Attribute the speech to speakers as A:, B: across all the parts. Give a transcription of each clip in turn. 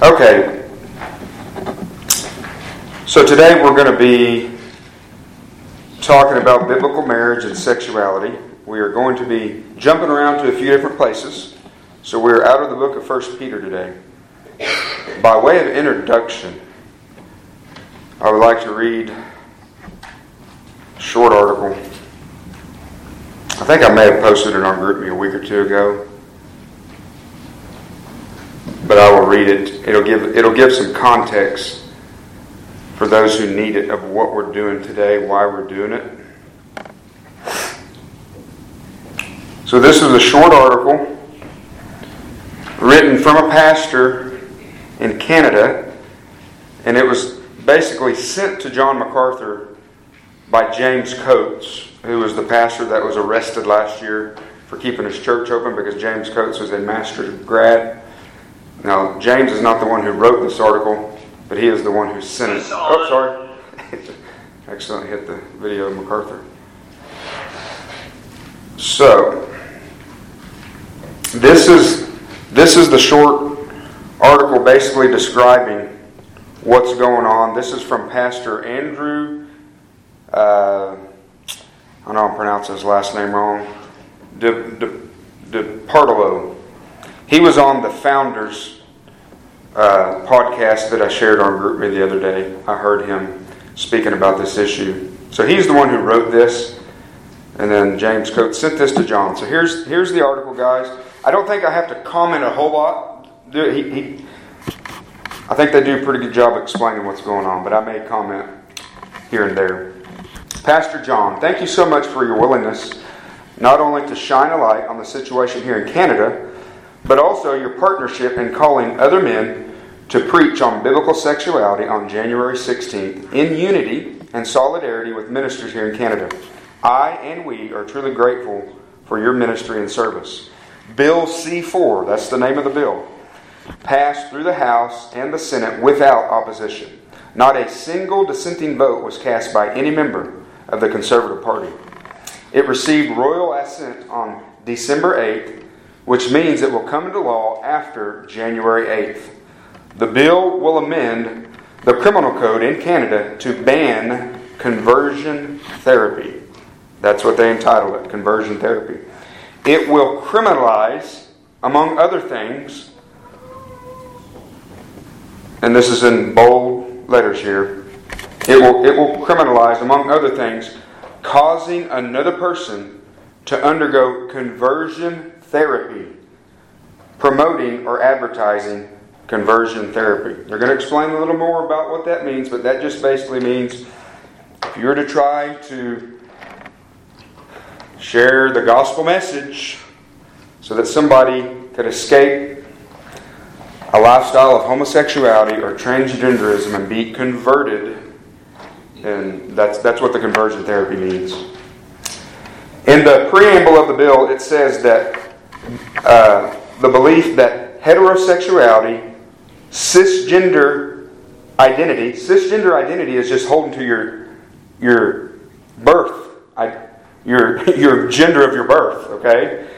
A: Okay. So today we're going to be talking about biblical marriage and sexuality. We are going to be jumping around to a few different places. So we're out of the book of 1 Peter today. By way of introduction, I would like to read a short article. I think I may have posted it on GroupMe a week or two ago but I will read it. It'll give it'll give some context for those who need it of what we're doing today, why we're doing it. So this is a short article written from a pastor in Canada, and it was basically sent to John MacArthur by James Coates, who was the pastor that was arrested last year for keeping his church open because James Coates was a master's grad. Now, James is not the one who wrote this article, but he is the one who sent it. Oh, sorry. Accidentally hit the video of MacArthur. So, this is this is the short article basically describing what's going on. This is from Pastor Andrew. Uh, I know I'm pronouncing his last name wrong. De, De, De Partolo. He was on the Founders uh, podcast that I shared on GroupMe the other day. I heard him speaking about this issue. So he's the one who wrote this, and then James Coates sent this to John. So here's here's the article, guys. I don't think I have to comment a whole lot. He, he, I think they do a pretty good job explaining what's going on, but I may comment here and there. Pastor John, thank you so much for your willingness not only to shine a light on the situation here in Canada but also your partnership in calling other men to preach on biblical sexuality on January 16th in unity and solidarity with ministers here in Canada. I and we are truly grateful for your ministry and service. Bill C 4, that's the name of the bill, passed through the House and the Senate without opposition. Not a single dissenting vote was cast by any member of the Conservative Party. It received royal assent on December 8th which means it will come into law after January 8th. The bill will amend the criminal code in Canada to ban conversion therapy. That's what they entitled it conversion therapy. It will criminalize, among other things, and this is in bold letters here. It will, it will criminalize, among other things, causing another person to undergo conversion therapy, promoting or advertising conversion therapy. They're going to explain a little more about what that means, but that just basically means if you were to try to share the gospel message so that somebody could escape a lifestyle of homosexuality or transgenderism and be converted, and that's, that's what the conversion therapy means. In the preamble of the bill, it says that uh, the belief that heterosexuality, cisgender identity, cisgender identity is just holding to your your birth, your your gender of your birth. Okay.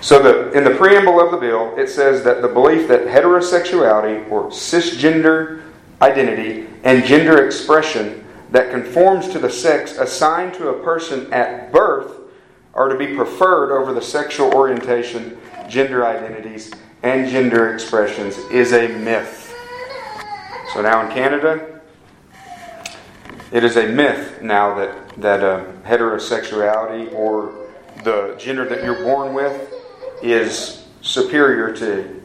A: So the, in the preamble of the bill, it says that the belief that heterosexuality or cisgender identity and gender expression that conforms to the sex assigned to a person at birth are to be preferred over the sexual orientation, gender identities, and gender expressions is a myth. So now in Canada, it is a myth now that, that uh, heterosexuality or the gender that you're born with is superior to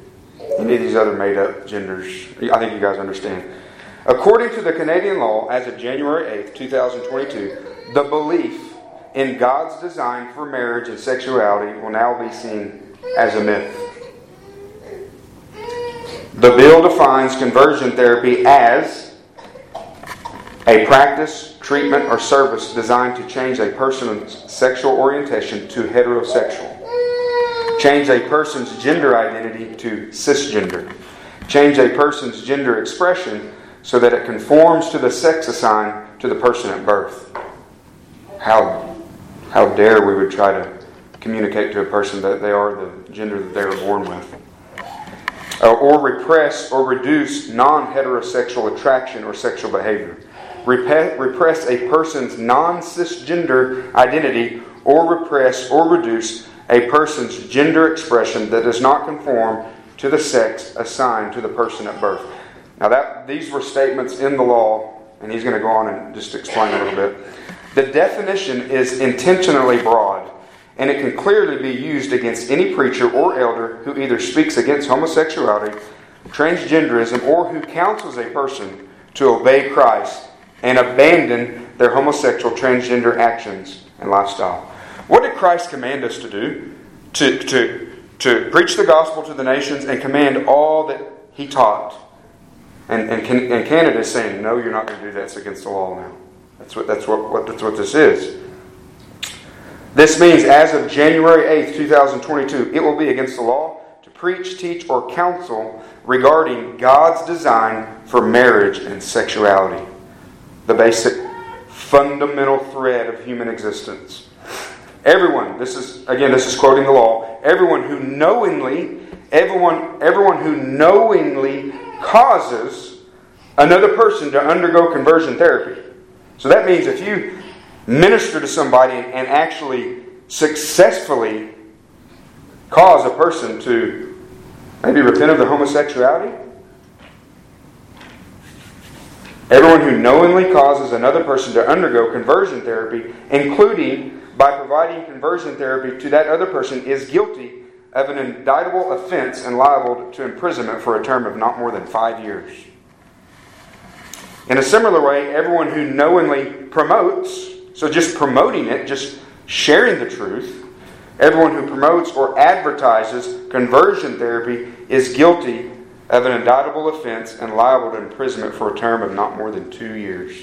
A: any of these other made up genders. I think you guys understand. According to the Canadian law, as of January 8th, 2022, the belief in God's design for marriage and sexuality will now be seen as a myth. The bill defines conversion therapy as a practice, treatment, or service designed to change a person's sexual orientation to heterosexual, change a person's gender identity to cisgender, change a person's gender expression so that it conforms to the sex assigned to the person at birth. How how dare we would try to communicate to a person that they are the gender that they were born with. uh, or repress or reduce non heterosexual attraction or sexual behavior. Repress a person's non cisgender identity or repress or reduce a person's gender expression that does not conform to the sex assigned to the person at birth. Now that these were statements in the law, and he's going to go on and just explain a little bit. The definition is intentionally broad, and it can clearly be used against any preacher or elder who either speaks against homosexuality, transgenderism, or who counsels a person to obey Christ and abandon their homosexual transgender actions and lifestyle. What did Christ command us to do? To, to, to preach the gospel to the nations and command all that he taught. And, and, and Canada is saying, no, you're not going to do that. It's against the law now. That's what, that's what, what, that's what this is. This means as of January 8th, 2022, it will be against the law to preach, teach, or counsel regarding God's design for marriage and sexuality. The basic fundamental thread of human existence. Everyone, this is again, this is quoting the law. Everyone who knowingly, everyone, everyone who knowingly causes another person to undergo conversion therapy. So that means if you minister to somebody and actually successfully cause a person to maybe repent of their homosexuality, everyone who knowingly causes another person to undergo conversion therapy, including by providing conversion therapy to that other person is guilty of an indictable offense and liable to imprisonment for a term of not more than five years. In a similar way, everyone who knowingly promotes, so just promoting it, just sharing the truth, everyone who promotes or advertises conversion therapy is guilty of an indictable offense and liable to imprisonment for a term of not more than two years.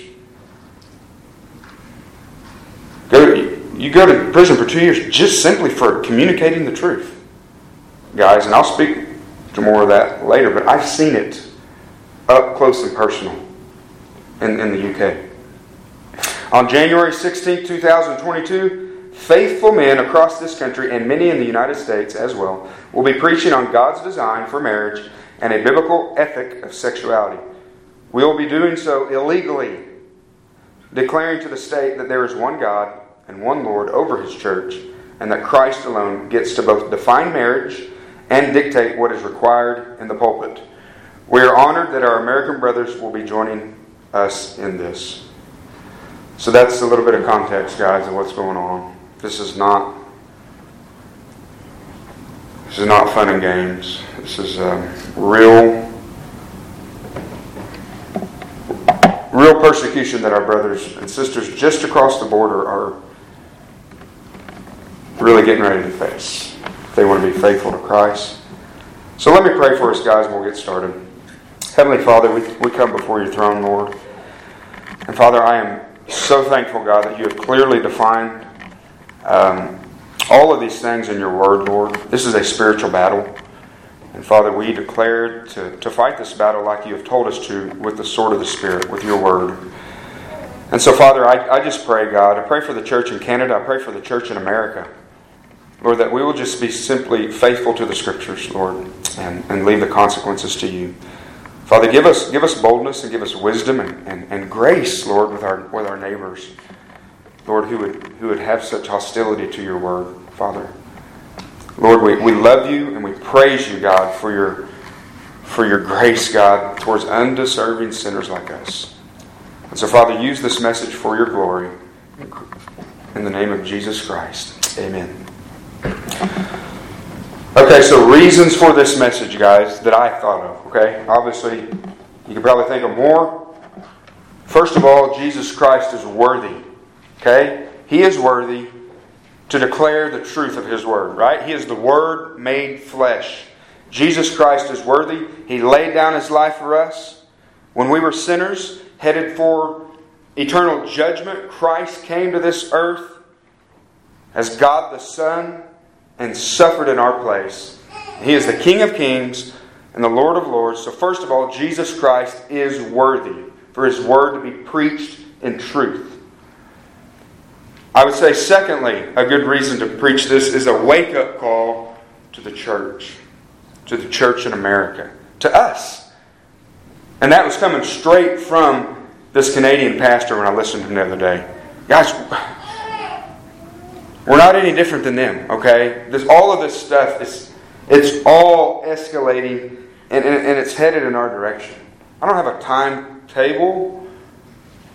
A: Go, you go to prison for two years just simply for communicating the truth, guys. And I'll speak to more of that later, but I've seen it up close and personal in, in the UK. On January 16, 2022, faithful men across this country and many in the United States as well will be preaching on God's design for marriage and a biblical ethic of sexuality. We will be doing so illegally, declaring to the state that there is one God and one Lord over his church, and that Christ alone gets to both define marriage and dictate what is required in the pulpit. We are honored that our American brothers will be joining us in this. So that's a little bit of context, guys, of what's going on. This is not this is not fun and games. This is um, real real persecution that our brothers and sisters just across the border are really getting ready to face. They want to be faithful to Christ. So let me pray for us, guys, and we'll get started. Heavenly Father, we, we come before your throne, Lord. And Father, I am so thankful, God, that you have clearly defined um, all of these things in your word, Lord. This is a spiritual battle. And Father, we declare to, to fight this battle like you have told us to with the sword of the Spirit, with your word. And so, Father, I, I just pray, God, I pray for the church in Canada, I pray for the church in America. Lord, that we will just be simply faithful to the Scriptures, Lord, and, and leave the consequences to you. Father, give us, give us boldness and give us wisdom and, and, and grace, Lord, with our, with our neighbors. Lord, who would, who would have such hostility to your word, Father. Lord, we, we love you and we praise you, God, for your, for your grace, God, towards undeserving sinners like us. And so, Father, use this message for your glory. In the name of Jesus Christ. Amen. Okay, so reasons for this message, guys, that I thought of. Okay, obviously, you can probably think of more. First of all, Jesus Christ is worthy. Okay, He is worthy to declare the truth of His Word, right? He is the Word made flesh. Jesus Christ is worthy. He laid down His life for us. When we were sinners, headed for eternal judgment, Christ came to this earth as God the Son and suffered in our place. He is the King of kings and the Lord of lords. So, first of all, Jesus Christ is worthy for his word to be preached in truth. I would say, secondly, a good reason to preach this is a wake up call to the church. to the church in America, to us. And that was coming straight from this Canadian pastor when I listened to him the other day. Guys, we're not any different than them, okay? This, all of this stuff is it's all escalating and, and, and it's headed in our direction. I don't have a timetable,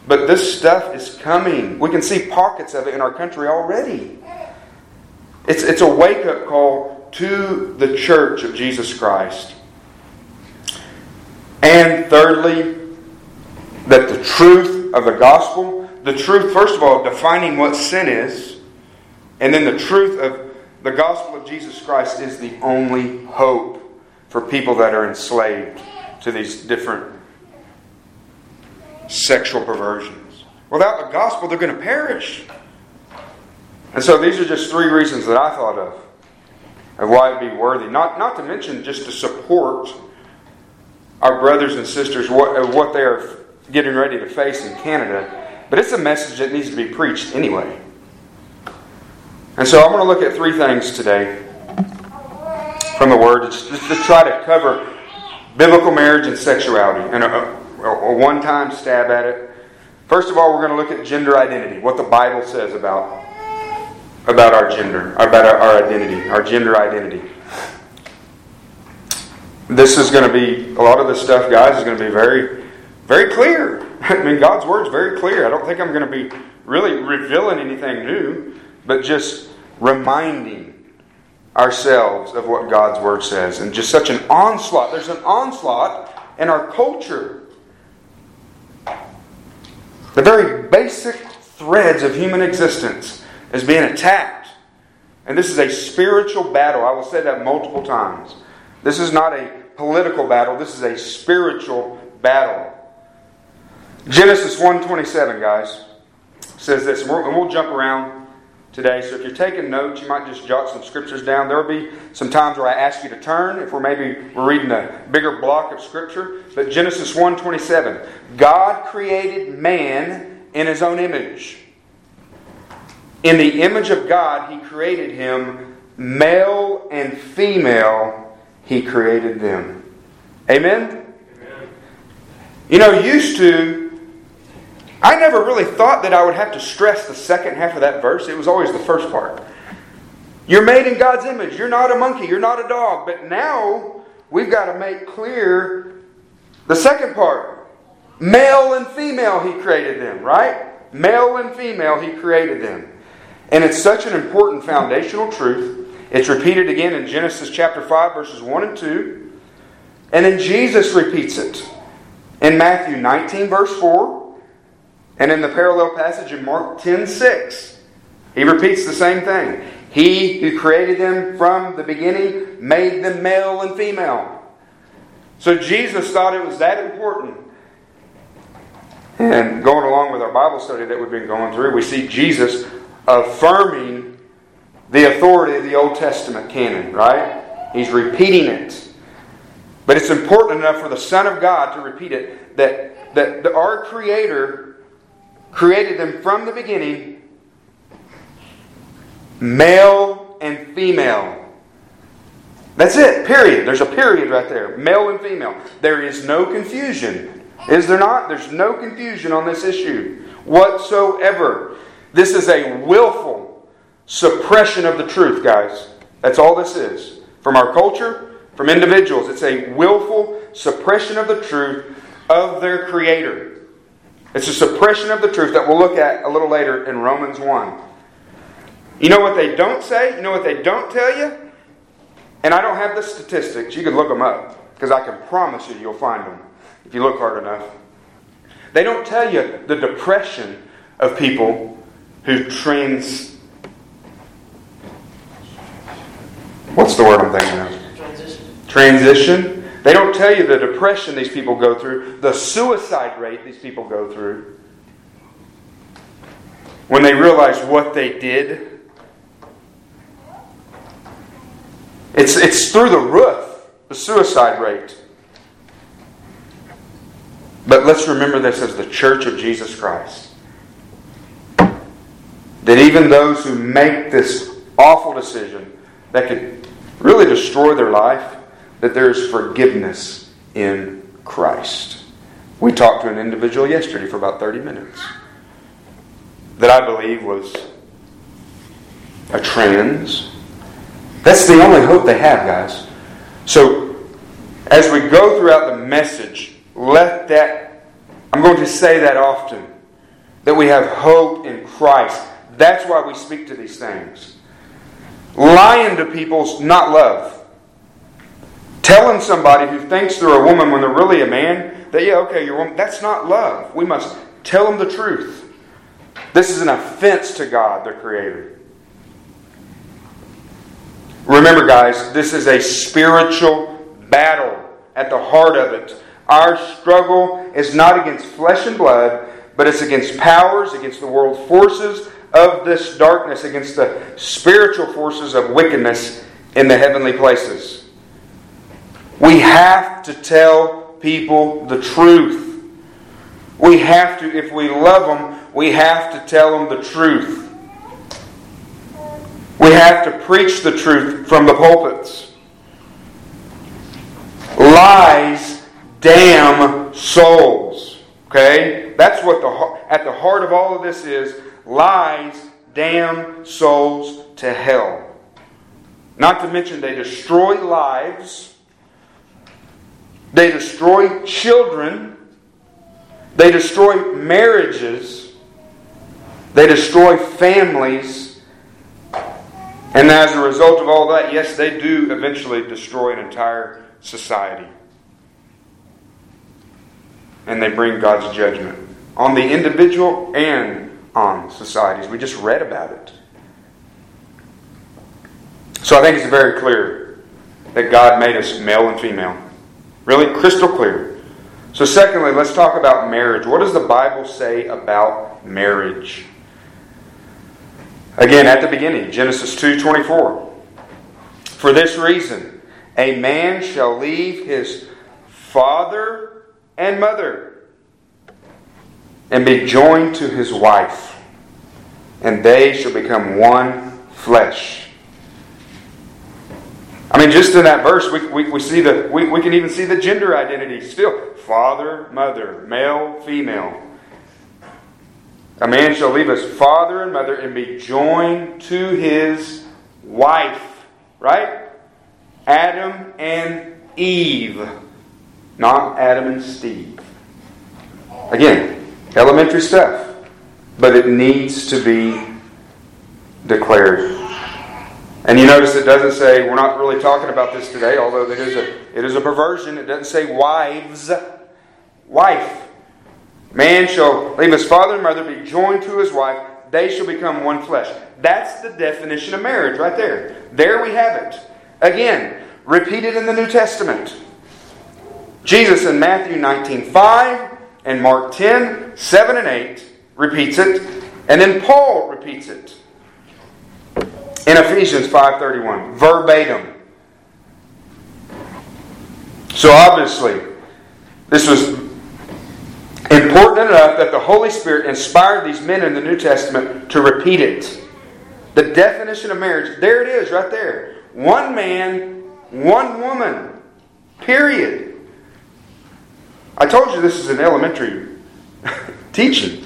A: but this stuff is coming. We can see pockets of it in our country already. It's, it's a wake up call to the church of Jesus Christ. And thirdly, that the truth of the gospel, the truth, first of all, defining what sin is, and then the truth of the gospel of Jesus Christ is the only hope for people that are enslaved to these different sexual perversions. Without the gospel, they're going to perish. And so these are just three reasons that I thought of of why it'd be worthy. Not, not to mention just to support our brothers and sisters what, what they are getting ready to face in Canada. But it's a message that needs to be preached anyway. And so I'm going to look at three things today from the Word just, try to cover biblical marriage and sexuality and a, a, a one time stab at it. First of all, we're going to look at gender identity, what the Bible says about, about our gender, about our, our identity, our gender identity. This is going to be, a lot of this stuff, guys, is going to be very, very clear. I mean, God's Word is very clear. I don't think I'm going to be really revealing anything new, but just reminding ourselves of what God's Word says. And just such an onslaught. There's an onslaught in our culture. The very basic threads of human existence is being attacked. And this is a spiritual battle. I will say that multiple times. This is not a political battle, this is a spiritual battle. Genesis 1:27, guys, says this, and we'll jump around today. So if you're taking notes, you might just jot some scriptures down. There will be some times where I ask you to turn if we're maybe we're reading a bigger block of scripture. But Genesis 1:27, God created man in his own image. In the image of God, he created him, male and female, he created them. Amen? Amen. You know, used to I never really thought that I would have to stress the second half of that verse. It was always the first part. You're made in God's image. You're not a monkey. You're not a dog. But now we've got to make clear the second part. Male and female, He created them, right? Male and female, He created them. And it's such an important foundational truth. It's repeated again in Genesis chapter 5, verses 1 and 2. And then Jesus repeats it in Matthew 19, verse 4. And in the parallel passage in Mark 10 6, he repeats the same thing. He who created them from the beginning made them male and female. So Jesus thought it was that important. And going along with our Bible study that we've been going through, we see Jesus affirming the authority of the Old Testament canon, right? He's repeating it. But it's important enough for the Son of God to repeat it that, that our Creator created them from the beginning, male and female. That's it, period. There's a period right there. Male and female. There is no confusion. Is there not? There's no confusion on this issue whatsoever. This is a willful suppression of the truth, guys. That's all this is. From our culture, from individuals, it's a willful suppression of the truth of their Creator. It's a suppression of the truth that we'll look at a little later in Romans 1. You know what they don't say? You know what they don't tell you? And I don't have the statistics. You can look them up because I can promise you you'll find them if you look hard enough. They don't tell you the depression of people who trans. What's the word I'm thinking of? Transition. Transition they don't tell you the depression these people go through, the suicide rate these people go through when they realize what they did. It's, it's through the roof, the suicide rate. But let's remember this as the church of Jesus Christ. That even those who make this awful decision that could really destroy their life, that there is forgiveness in Christ. We talked to an individual yesterday for about 30 minutes that I believe was a trans. That's the only hope they have, guys. So, as we go throughout the message, let that, I'm going to say that often, that we have hope in Christ. That's why we speak to these things. Lying to people's not love. Telling somebody who thinks they're a woman when they're really a man that, yeah, okay, you're a woman, that's not love. We must tell them the truth. This is an offense to God, the Creator. Remember, guys, this is a spiritual battle at the heart of it. Our struggle is not against flesh and blood, but it's against powers, against the world forces of this darkness, against the spiritual forces of wickedness in the heavenly places. We have to tell people the truth. We have to, if we love them, we have to tell them the truth. We have to preach the truth from the pulpits. Lies damn souls. Okay? That's what the at the heart of all of this is. Lies damn souls to hell. Not to mention they destroy lives. They destroy children. They destroy marriages. They destroy families. And as a result of all that, yes, they do eventually destroy an entire society. And they bring God's judgment on the individual and on societies. We just read about it. So I think it's very clear that God made us male and female. Really crystal clear. So, secondly, let's talk about marriage. What does the Bible say about marriage? Again, at the beginning, Genesis 2:24. For this reason, a man shall leave his father and mother and be joined to his wife, and they shall become one flesh. I mean, just in that verse, we, we, we see the we, we can even see the gender identity still. Father, mother, male, female. A man shall leave his father and mother and be joined to his wife. Right? Adam and Eve, not Adam and Steve. Again, elementary stuff, but it needs to be declared. And you notice it doesn't say, we're not really talking about this today, although it is a, it is a perversion. It doesn't say wives, wife. Man shall leave his father and mother, be joined to his wife, they shall become one flesh. That's the definition of marriage right there. There we have it. Again, repeated in the New Testament. Jesus in Matthew 19 5 and Mark 10 7 and 8 repeats it, and then Paul repeats it in Ephesians 5:31 verbatim. So obviously, this was Important enough that the Holy Spirit inspired these men in the New Testament to repeat it. The definition of marriage, there it is, right there. One man, one woman. Period. I told you this is an elementary teaching.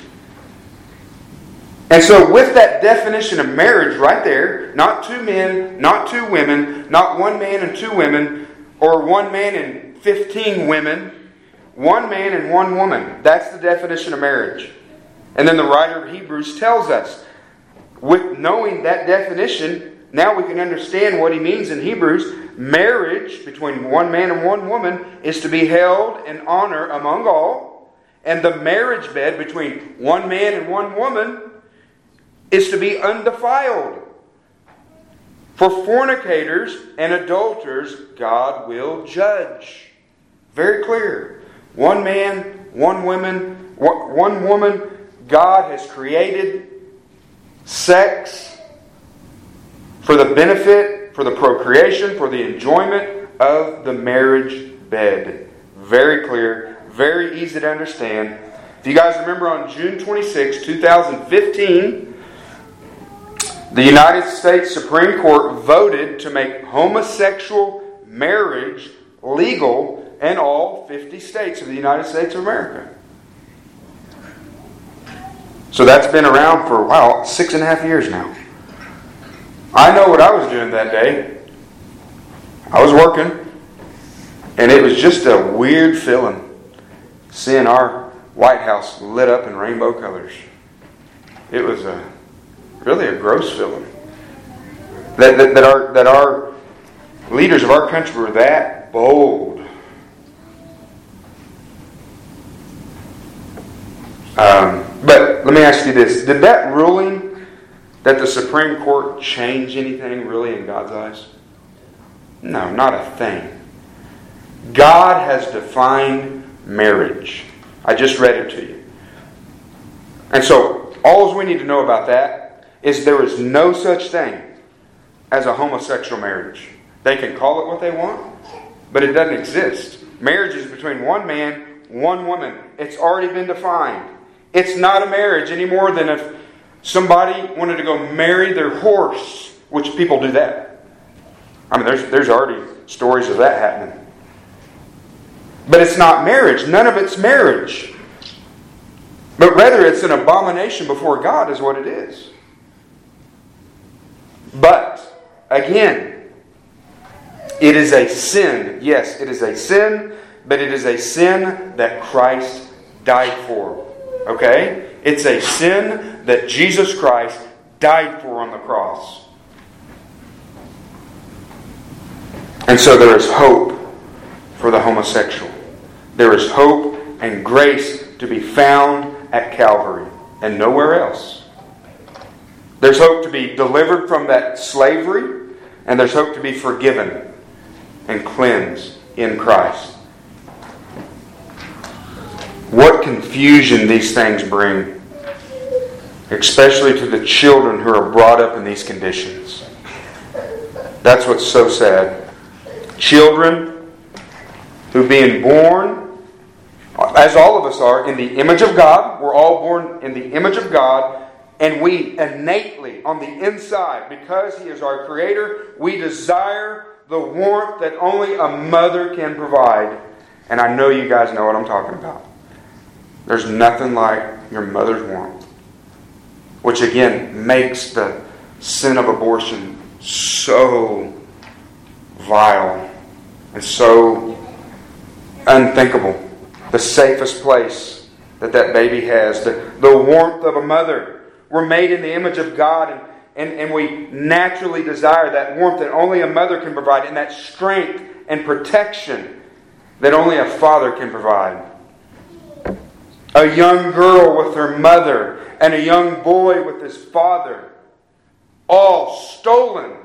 A: And so, with that definition of marriage right there, not two men, not two women, not one man and two women, or one man and 15 women, one man and one woman. That's the definition of marriage. And then the writer of Hebrews tells us, with knowing that definition, now we can understand what he means in Hebrews. Marriage between one man and one woman is to be held in honor among all, and the marriage bed between one man and one woman is to be undefiled. For fornicators and adulterers, God will judge. Very clear. One man, one woman, one woman, God has created sex for the benefit, for the procreation, for the enjoyment of the marriage bed. Very clear, very easy to understand. If you guys remember on June 26, 2015, the United States Supreme Court voted to make homosexual marriage legal in all 50 states of the United States of America. So that's been around for, wow, six and a half years now. I know what I was doing that day. I was working, and it was just a weird feeling seeing our White House lit up in rainbow colors. It was a really a gross feeling. That, that, that, our, that our leaders of our country were that bold. Um, but let me ask you this Did that ruling that the Supreme Court change anything really in God's eyes? No, not a thing. God has defined marriage. I just read it to you. And so, all we need to know about that is there is no such thing as a homosexual marriage. They can call it what they want, but it doesn't exist. Marriage is between one man, one woman. It's already been defined. It's not a marriage any more than if somebody wanted to go marry their horse, which people do that. I mean, there's, there's already stories of that happening. But it's not marriage. None of it's marriage. But rather, it's an abomination before God, is what it is. But, again, it is a sin. Yes, it is a sin, but it is a sin that Christ died for. Okay? It's a sin that Jesus Christ died for on the cross. And so there is hope for the homosexual. There is hope and grace to be found at Calvary and nowhere else. There's hope to be delivered from that slavery, and there's hope to be forgiven and cleansed in Christ. What confusion these things bring, especially to the children who are brought up in these conditions. That's what's so sad. Children who, being born, as all of us are, in the image of God, we're all born in the image of God, and we innately, on the inside, because He is our Creator, we desire the warmth that only a mother can provide. And I know you guys know what I'm talking about. There's nothing like your mother's warmth, which again makes the sin of abortion so vile and so unthinkable. The safest place that that baby has, the, the warmth of a mother. We're made in the image of God, and, and, and we naturally desire that warmth that only a mother can provide, and that strength and protection that only a father can provide a young girl with her mother, and a young boy with his father, all stolen.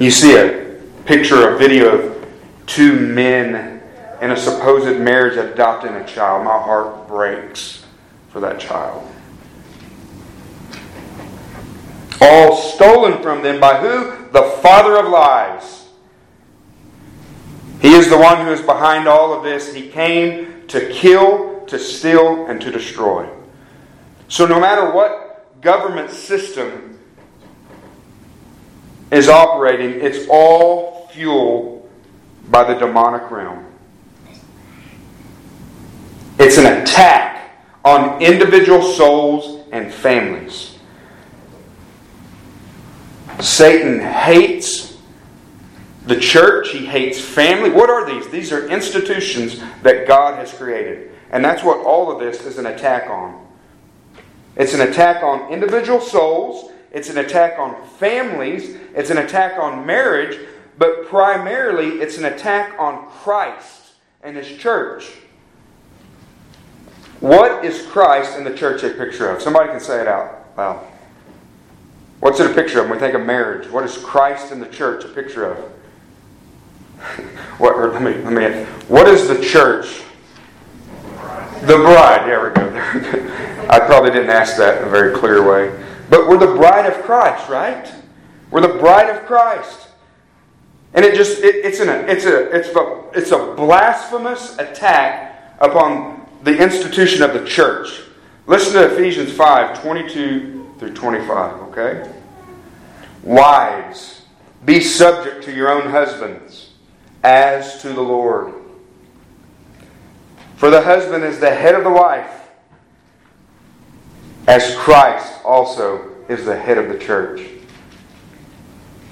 A: You see a picture, a video of two men in a supposed marriage adopting a child. My heart breaks for that child. All stolen from them by who? The father of lies. He is the one who is behind all of this. He came to kill, to steal, and to destroy. So, no matter what government system is operating, it's all fueled by the demonic realm. It's an attack on individual souls and families. Satan hates the church, he hates family. What are these? These are institutions that God has created. And that's what all of this is an attack on. It's an attack on individual souls, it's an attack on families, it's an attack on marriage, but primarily it's an attack on Christ and his church. What is Christ and the church a picture of? Somebody can say it out loud. What's it a picture of when we think of marriage? What is Christ and the church a picture of? what, let me, let me, what is the church? The bride. There we go. I probably didn't ask that in a very clear way. But we're the bride of Christ, right? We're the bride of Christ. And it just, it, it's, an, it's, a, it's, a, it's a blasphemous attack upon the institution of the church. Listen to Ephesians 5 22 through 25, okay? Wives, Be subject to your own husbands, as to the Lord. For the husband is the head of the wife, as Christ also is the head of the church.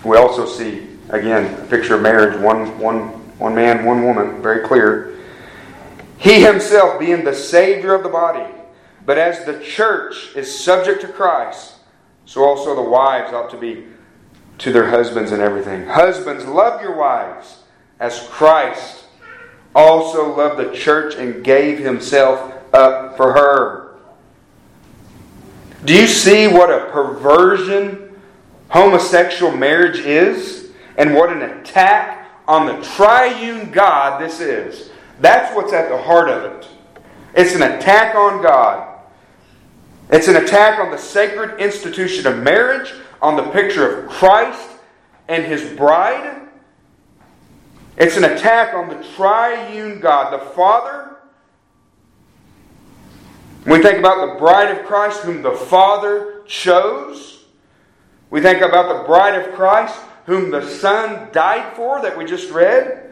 A: We also see, again, a picture of marriage one, one, one man, one woman, very clear. He himself being the Savior of the body. But as the church is subject to Christ, so also the wives ought to be to their husbands and everything. Husbands, love your wives as Christ also loved the church and gave himself up for her. Do you see what a perversion homosexual marriage is? And what an attack on the triune God this is? That's what's at the heart of it. It's an attack on God. It's an attack on the sacred institution of marriage, on the picture of Christ and his bride. It's an attack on the triune God, the Father. We think about the bride of Christ, whom the Father chose, we think about the bride of Christ, whom the Son died for, that we just read,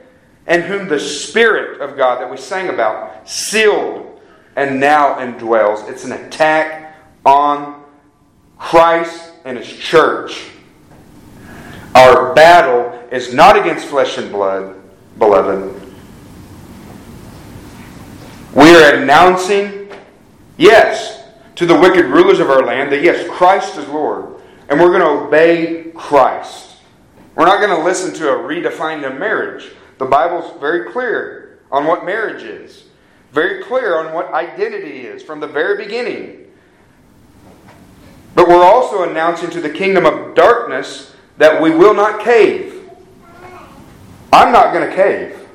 A: and whom the Spirit of God, that we sang about, sealed and now indwells. It's an attack on Christ and His church. Our battle is not against flesh and blood, beloved. We are announcing, yes, to the wicked rulers of our land that yes, Christ is Lord. And we're going to obey Christ. We're not going to listen to a redefined marriage. The Bible's very clear on what marriage is, very clear on what identity is from the very beginning. But we're also announcing to the kingdom of darkness that we will not cave. I'm not going to cave,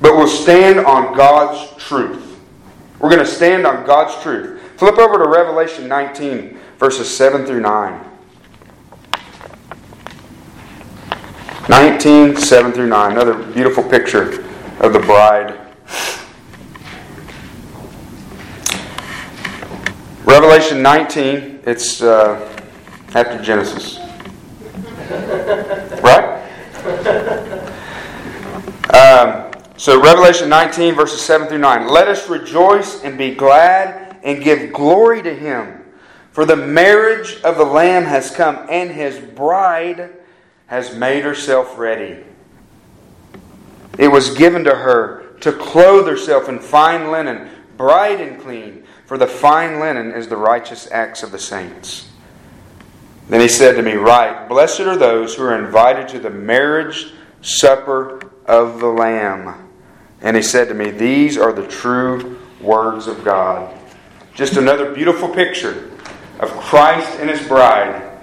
A: but we'll stand on God's truth. We're going to stand on God's truth. Flip over to Revelation 19, verses 7 through 9. 19, 7 through 9. Another beautiful picture of the bride Revelation 19, it's uh, after Genesis. Right? Um, so, Revelation 19, verses 7 through 9. Let us rejoice and be glad and give glory to him. For the marriage of the Lamb has come, and his bride has made herself ready. It was given to her to clothe herself in fine linen, bright and clean for the fine linen is the righteous acts of the saints. Then he said to me, Write, Blessed are those who are invited to the marriage supper of the Lamb. And he said to me, These are the true words of God. Just another beautiful picture of Christ and his bride.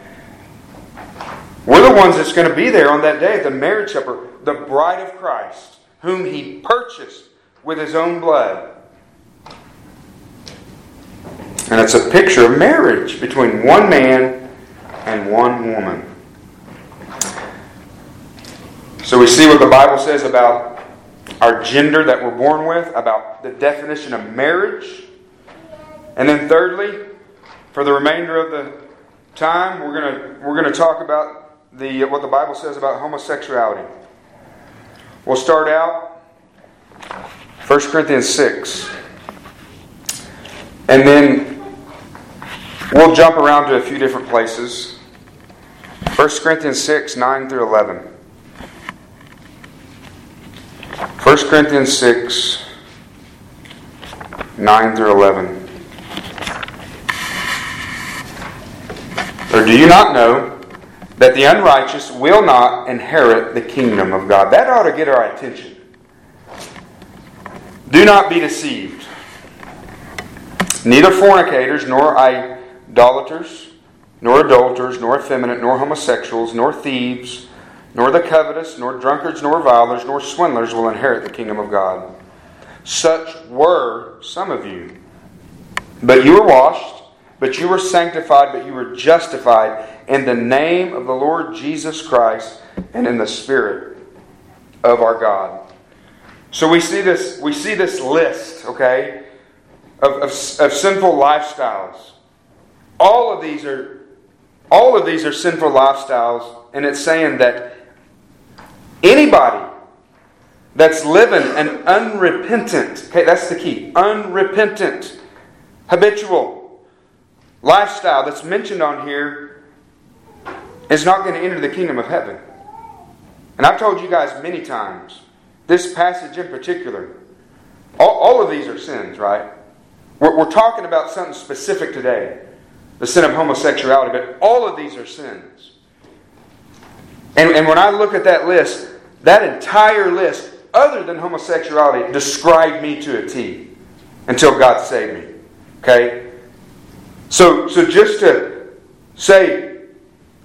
A: We're the ones that's going to be there on that day, the marriage supper, the bride of Christ, whom he purchased with his own blood. And it's a picture of marriage between one man and one woman. So we see what the Bible says about our gender that we're born with, about the definition of marriage. And then thirdly, for the remainder of the time, we're going to we're going to talk about the what the Bible says about homosexuality. We'll start out 1 Corinthians 6. And then We'll jump around to a few different places. 1 Corinthians 6, 9 through 11. 1 Corinthians 6, 9 through 11. Or do you not know that the unrighteous will not inherit the kingdom of God? That ought to get our attention. Do not be deceived. Neither fornicators, nor idolaters, nor adulterers, nor effeminate, nor homosexuals, nor thieves, nor the covetous, nor drunkards, nor revilers, nor swindlers will inherit the kingdom of God. Such were some of you. But you were washed, but you were sanctified, but you were justified in the name of the Lord Jesus Christ and in the Spirit of our God. So we see this, we see this list, okay, of, of, of sinful lifestyles all of these are all of these are sinful lifestyles, and it's saying that Anybody that's living an unrepentant, okay, that's the key, unrepentant, habitual lifestyle that's mentioned on here is not going to enter the kingdom of heaven. And I've told you guys many times, this passage in particular, all, all of these are sins, right? We're, we're talking about something specific today the sin of homosexuality, but all of these are sins. And, and when I look at that list, that entire list, other than homosexuality, described me to a T until God saved me. Okay? So, so just to say,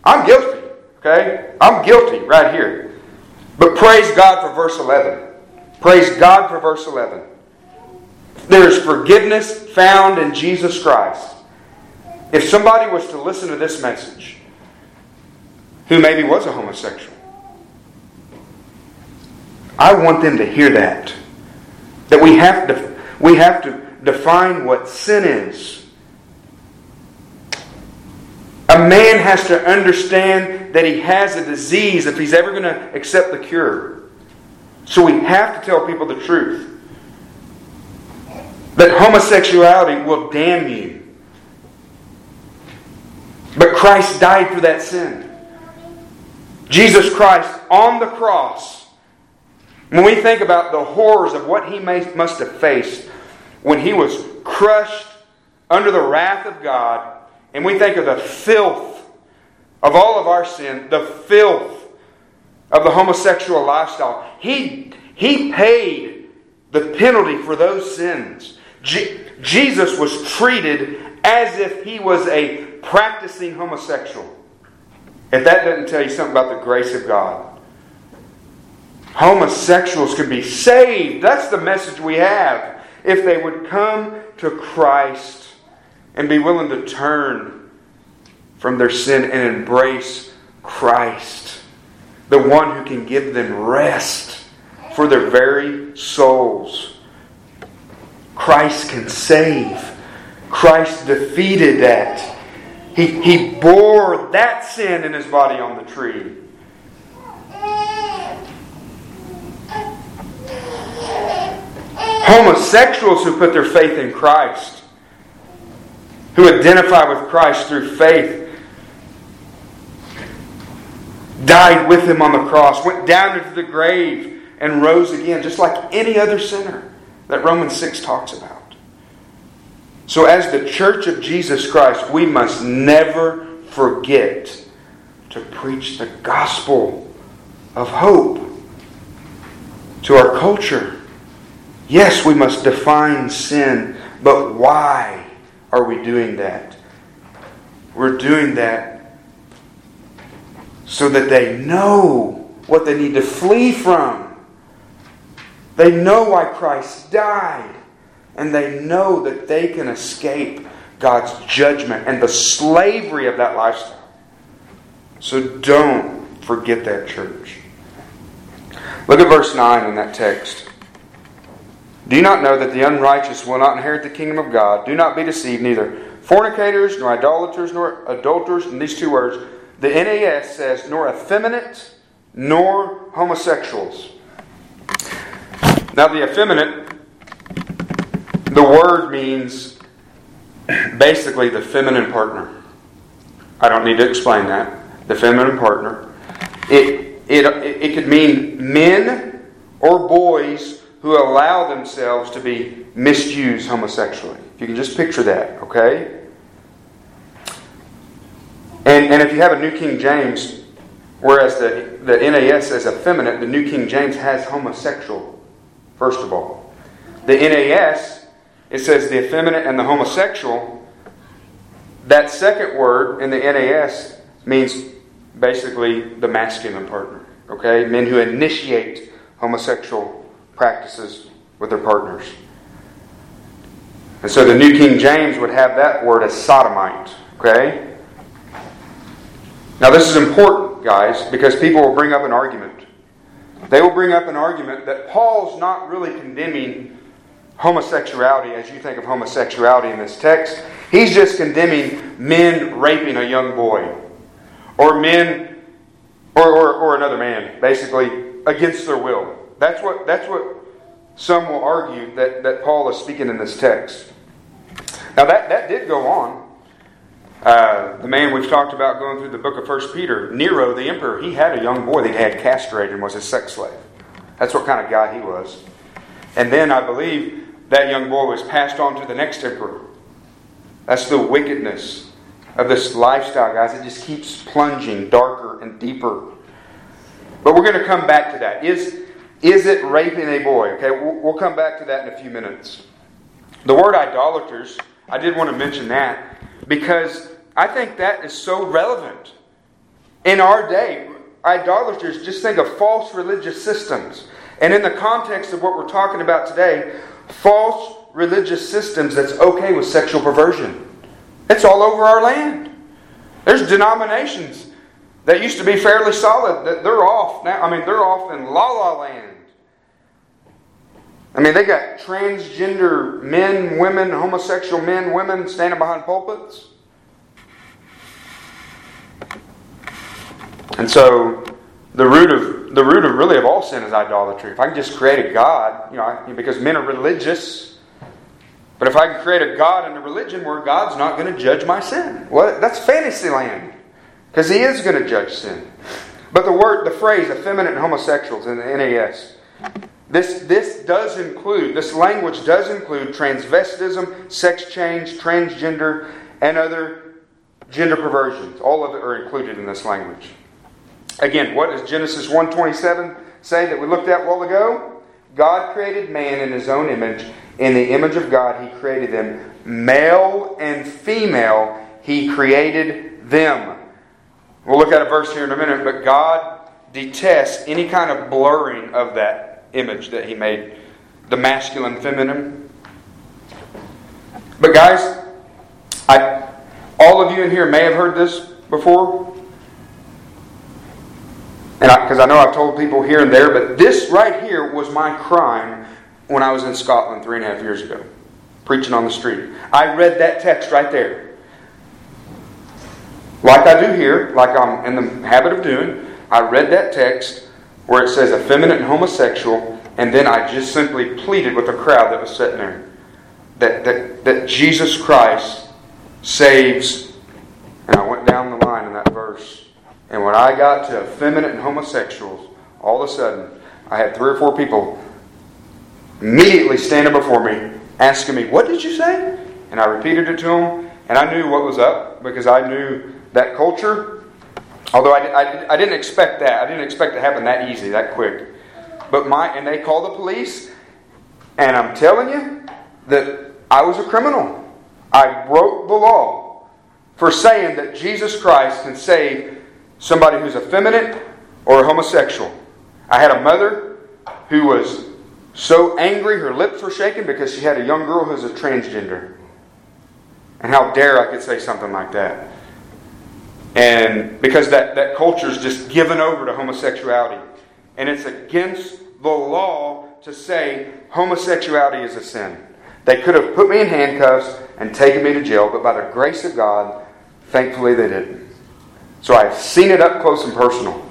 A: I'm guilty. Okay? I'm guilty right here. But praise God for verse 11. Praise God for verse 11. There is forgiveness found in Jesus Christ. If somebody was to listen to this message, who maybe was a homosexual, I want them to hear that. That we have to, we have to define what sin is. A man has to understand that he has a disease if he's ever going to accept the cure. So we have to tell people the truth. That homosexuality will damn you. But Christ died for that sin. Jesus Christ on the cross. When we think about the horrors of what he must have faced when he was crushed under the wrath of God, and we think of the filth of all of our sin, the filth of the homosexual lifestyle, he, he paid the penalty for those sins. Je- Jesus was treated as if he was a practicing homosexual. If that doesn't tell you something about the grace of God, homosexuals could be saved. That's the message we have. If they would come to Christ and be willing to turn from their sin and embrace Christ, the one who can give them rest for their very souls. Christ can save. Christ defeated that. He, he bore that sin in his body on the tree. Homosexuals who put their faith in Christ, who identify with Christ through faith, died with him on the cross, went down into the grave, and rose again, just like any other sinner that Romans 6 talks about. So, as the church of Jesus Christ, we must never forget to preach the gospel of hope to our culture. Yes, we must define sin, but why are we doing that? We're doing that so that they know what they need to flee from. They know why Christ died and they know that they can escape God's judgment and the slavery of that lifestyle. So don't forget that, church. Look at verse 9 in that text. Do you not know that the unrighteous will not inherit the kingdom of God? Do not be deceived, neither fornicators, nor idolaters, nor adulterers, and these two words. The NAS says, nor effeminate, nor homosexuals. Now, the effeminate the word means basically the feminine partner. I don't need to explain that. The feminine partner. It, it, it could mean men or boys who allow themselves to be misused homosexually. If you can just picture that, okay? And, and if you have a New King James, whereas the, the NAS says effeminate, the New King James has homosexual, first of all. The NAS it says the effeminate and the homosexual. That second word in the NAS means basically the masculine partner. Okay? Men who initiate homosexual practices with their partners. And so the New King James would have that word as sodomite. Okay? Now, this is important, guys, because people will bring up an argument. They will bring up an argument that Paul's not really condemning homosexuality as you think of homosexuality in this text. He's just condemning men raping a young boy, or men, or, or, or another man, basically against their will. That's what, that's what some will argue that, that Paul is speaking in this text. Now, that, that did go on. Uh, the man we've talked about going through the book of First Peter, Nero, the emperor, he had a young boy that he had castrated and was his sex slave. That's what kind of guy he was. And then I believe that young boy was passed on to the next emperor. That's the wickedness of this lifestyle, guys. It just keeps plunging darker and deeper. But we're going to come back to that. Is, is it raping a boy? Okay, we'll, come back to that in a few minutes. The word idolaters, I did want to mention that because I think that is so relevant. In our day, idolaters just think of false religious systems. And in the context of what we're talking about today, false religious systems that's okay with sexual perversion. It's all over our land. There's denominations that used to be fairly solid that they're off now. I mean, they're off in la la land. I mean, they got transgender men, women, homosexual men, women standing behind pulpits. And so the root of the root of really of all sin is idolatry. If I can just create a God, you know, because men are religious, but if I can create a God and a religion where God's not going to judge my sin, well, that's fantasy land, because He is going to judge sin. But the word, the phrase, effeminate homosexuals in the NAS, this, this does include, this language does include transvestism, sex change, transgender, and other gender perversions. All of it are included in this language. Again, what does Genesis 1.27 say that we looked at a while ago? God created man in his own image. In the image of God, he created them. Male and female, he created them. We'll look at a verse here in a minute, but God detests any kind of blurring of that image that he made the masculine, feminine. But, guys, I, all of you in here may have heard this before. And because I, I know I've told people here and there, but this right here was my crime when I was in Scotland three and a half years ago, preaching on the street. I read that text right there. Like I do here, like I'm in the habit of doing, I read that text where it says effeminate and homosexual, and then I just simply pleaded with the crowd that was sitting there that, that, that Jesus Christ saves. And I went down the line in that verse. And when I got to effeminate and homosexuals, all of a sudden, I had three or four people immediately standing before me asking me, What did you say? And I repeated it to them, and I knew what was up because I knew that culture. Although I, I, I didn't expect that. I didn't expect it to happen that easy, that quick. But my, and they called the police, and I'm telling you that I was a criminal. I broke the law for saying that Jesus Christ can save somebody who's effeminate or a homosexual. I had a mother who was so angry her lips were shaking because she had a young girl who's a transgender. And how dare I could say something like that? And because that, that culture is just given over to homosexuality. And it's against the law to say homosexuality is a sin. They could have put me in handcuffs and taken me to jail, but by the grace of God, thankfully they didn't. So I've seen it up close and personal.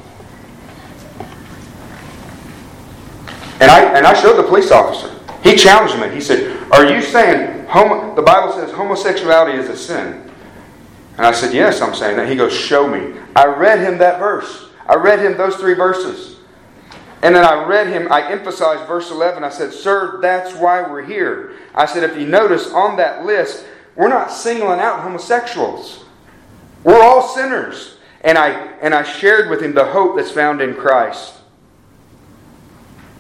A: And I, and I showed the police officer. He challenged me. He said, Are you saying homo- the Bible says homosexuality is a sin? And I said, Yes, I'm saying that. He goes, Show me. I read him that verse. I read him those three verses. And then I read him, I emphasized verse 11. I said, Sir, that's why we're here. I said, If you notice on that list, we're not singling out homosexuals. We're all sinners. And I, and I shared with him the hope that's found in Christ.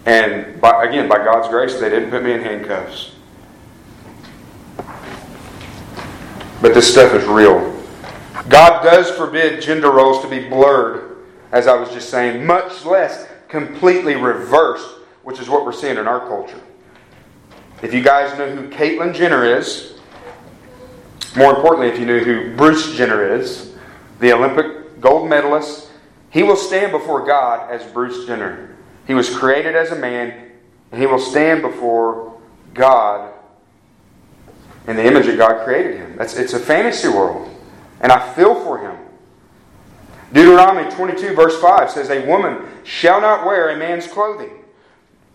A: And by, again, by God's grace, they didn't put me in handcuffs. But this stuff is real. God does forbid gender roles to be blurred, as I was just saying, much less completely reversed, which is what we're seeing in our culture. If you guys know who Caitlyn Jenner is, more importantly, if you knew who Bruce Jenner is, the Olympic gold medalist, he will stand before God as Bruce Jenner. He was created as a man, and he will stand before God in the image that God created him. That's, it's a fantasy world. And I feel for him. Deuteronomy 22, verse 5 says, A woman shall not wear a man's clothing,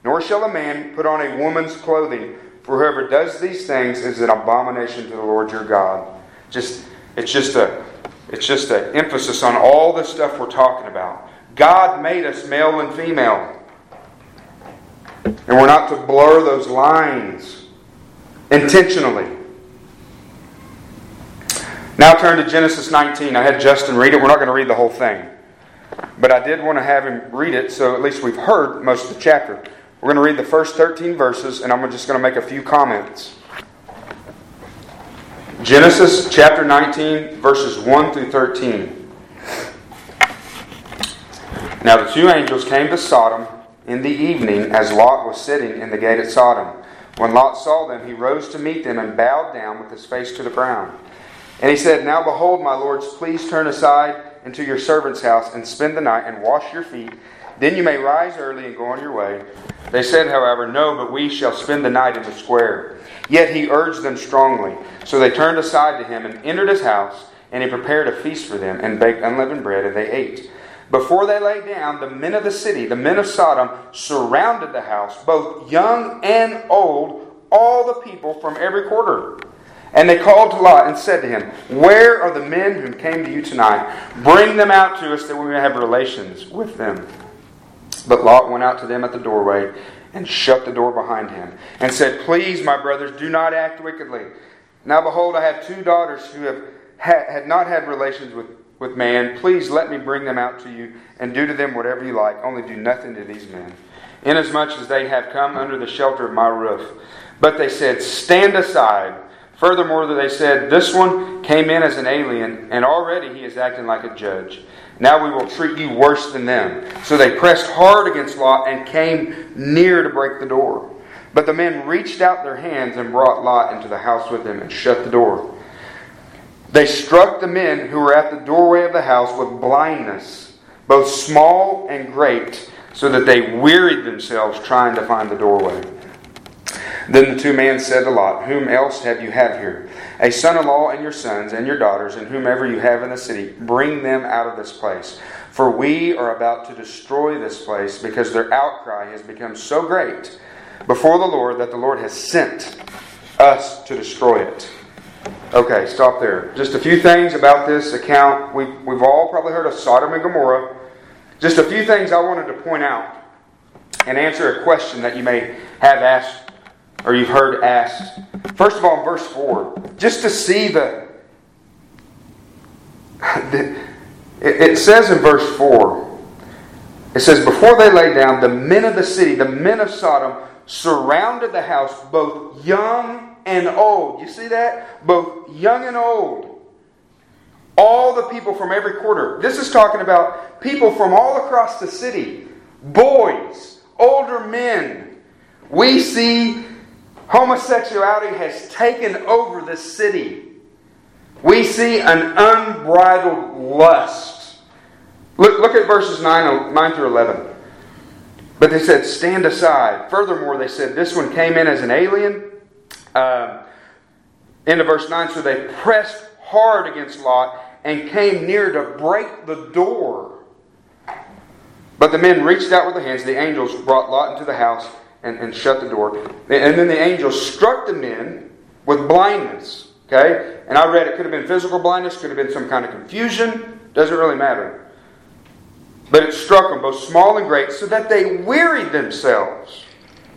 A: nor shall a man put on a woman's clothing, for whoever does these things is an abomination to the Lord your God. Just it's just a it's just an emphasis on all the stuff we're talking about. God made us male and female. And we're not to blur those lines intentionally. Now turn to Genesis 19. I had Justin read it. We're not going to read the whole thing. But I did want to have him read it so at least we've heard most of the chapter. We're going to read the first 13 verses, and I'm just going to make a few comments. Genesis chapter 19, verses 1 through 13. Now the two angels came to Sodom in the evening as Lot was sitting in the gate at Sodom. When Lot saw them, he rose to meet them and bowed down with his face to the ground. And he said, Now behold, my lords, please turn aside into your servant's house and spend the night and wash your feet. Then you may rise early and go on your way. They said, however, No, but we shall spend the night in the square. Yet he urged them strongly. So they turned aside to him and entered his house, and he prepared a feast for them and baked unleavened bread, and they ate. Before they lay down, the men of the city, the men of Sodom, surrounded the house, both young and old, all the people from every quarter. And they called to Lot and said to him, Where are the men who came to you tonight? Bring them out to us that we may have relations with them. But Lot went out to them at the doorway and shut the door behind him and said, Please, my brothers, do not act wickedly. Now behold, I have two daughters who have had not had relations with, with man. Please let me bring them out to you and do to them whatever you like. Only do nothing to these men, inasmuch as they have come under the shelter of my roof. But they said, Stand aside Furthermore, they said, This one came in as an alien, and already he is acting like a judge. Now we will treat you worse than them. So they pressed hard against Lot and came near to break the door. But the men reached out their hands and brought Lot into the house with them and shut the door. They struck the men who were at the doorway of the house with blindness, both small and great, so that they wearied themselves trying to find the doorway. Then the two men said to Lot, Whom else have you have here? A son in law and your sons and your daughters, and whomever you have in the city, bring them out of this place. For we are about to destroy this place, because their outcry has become so great before the Lord that the Lord has sent us to destroy it. Okay, stop there. Just a few things about this account. We've, we've all probably heard of Sodom and Gomorrah. Just a few things I wanted to point out and answer a question that you may have asked or you've heard asked. First of all, in verse 4, just to see the. it says in verse 4, it says, Before they lay down, the men of the city, the men of Sodom, surrounded the house, both young and old. You see that? Both young and old. All the people from every quarter. This is talking about people from all across the city boys, older men. We see Homosexuality has taken over the city. We see an unbridled lust. Look, look at verses 9, 9 through 11. But they said, Stand aside. Furthermore, they said, This one came in as an alien. Uh, into verse 9, so they pressed hard against Lot and came near to break the door. But the men reached out with their hands. The angels brought Lot into the house and, and shut the door. And then the angel struck the men with blindness. Okay? And I read it could have been physical blindness, could have been some kind of confusion. Doesn't really matter. But it struck them, both small and great, so that they wearied themselves.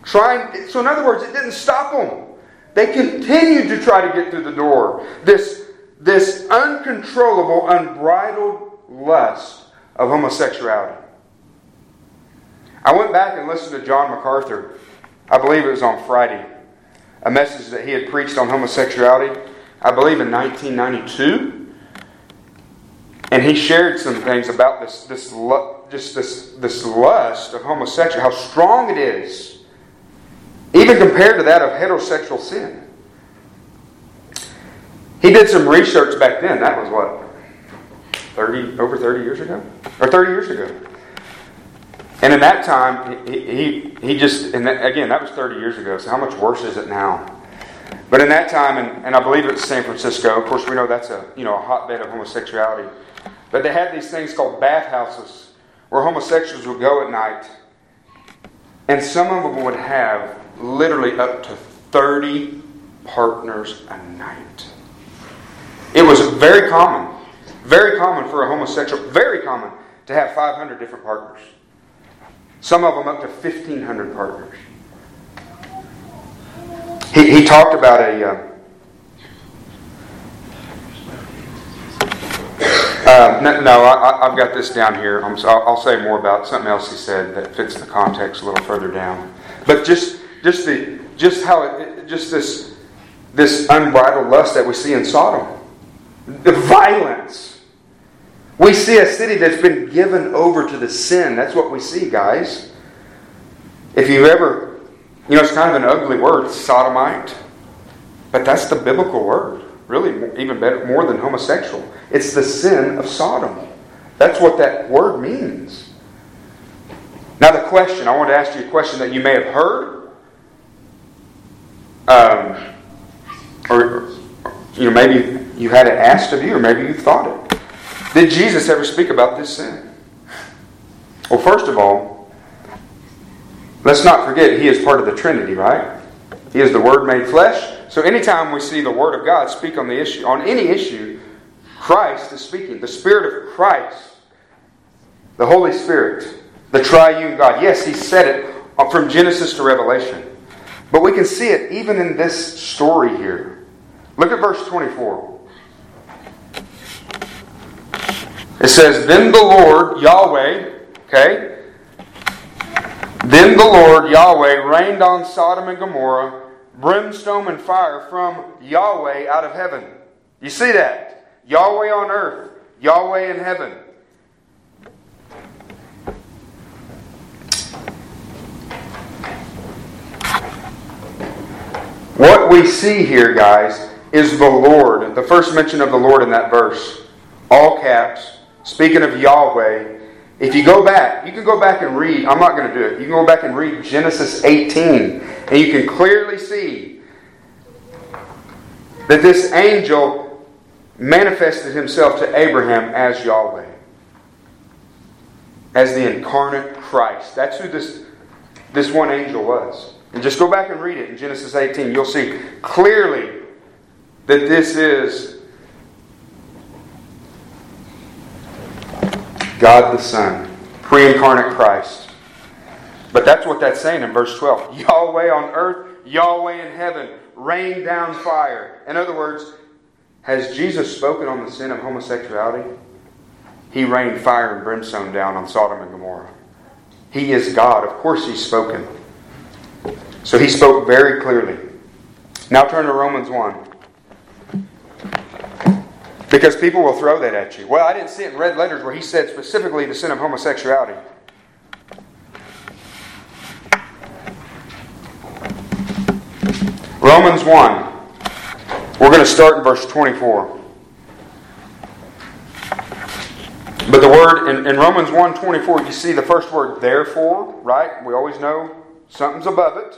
A: Trying, so, in other words, it didn't stop them. They continued to try to get through the door. This, this uncontrollable, unbridled lust of homosexuality. I went back and listened to John MacArthur. I believe it was on Friday. A message that he had preached on homosexuality, I believe in 1992. And he shared some things about this, this just this, this lust of homosexuality, how strong it is, even compared to that of heterosexual sin. He did some research back then. That was what, 30, over 30 years ago? Or 30 years ago. And in that time, he, he, he just, and again, that was 30 years ago, so how much worse is it now? But in that time, and, and I believe it's San Francisco, of course, we know that's a, you know, a hotbed of homosexuality. But they had these things called bathhouses where homosexuals would go at night. And some of them would have literally up to 30 partners a night. It was very common, very common for a homosexual, very common to have 500 different partners. Some of them up to 1,500 partners. He, he talked about a. Uh, uh, no, no I, have got this down here. i will say more about something else he said that fits the context a little further down. But just, just the, just how, it, just this, this unbridled lust that we see in Sodom, the violence. We see a city that's been given over to the sin. That's what we see, guys. If you've ever you know, it's kind of an ugly word, sodomite, but that's the biblical word. Really, even better, more than homosexual. It's the sin of Sodom. That's what that word means. Now, the question I want to ask you a question that you may have heard, um, or you know, maybe you had it asked of you, or maybe you thought it. Did Jesus ever speak about this sin? Well, first of all, Let's not forget, He is part of the Trinity, right? He is the Word made flesh. So anytime we see the Word of God speak on the issue, on any issue, Christ is speaking. The Spirit of Christ, the Holy Spirit, the triune God. Yes, He said it from Genesis to Revelation. But we can see it even in this story here. Look at verse 24. It says, Then the Lord, Yahweh, okay, then the Lord Yahweh rained on Sodom and Gomorrah brimstone and fire from Yahweh out of heaven. You see that? Yahweh on earth, Yahweh in heaven. What we see here, guys, is the Lord. The first mention of the Lord in that verse. All caps, speaking of Yahweh, if you go back, you can go back and read, I'm not going to do it. You can go back and read Genesis 18, and you can clearly see that this angel manifested himself to Abraham as Yahweh, as the incarnate Christ. That's who this, this one angel was. And just go back and read it in Genesis 18. You'll see clearly that this is God the Son, pre incarnate Christ. But that's what that's saying in verse 12. Yahweh on earth, Yahweh in heaven, rain down fire. In other words, has Jesus spoken on the sin of homosexuality? He rained fire and brimstone down on Sodom and Gomorrah. He is God. Of course, He's spoken. So He spoke very clearly. Now turn to Romans 1. Because people will throw that at you. Well, I didn't see it in red letters where he said specifically the sin of homosexuality. Romans 1. We're going to start in verse 24. But the word in, in Romans 1 24, you see the first word, therefore, right? We always know something's above it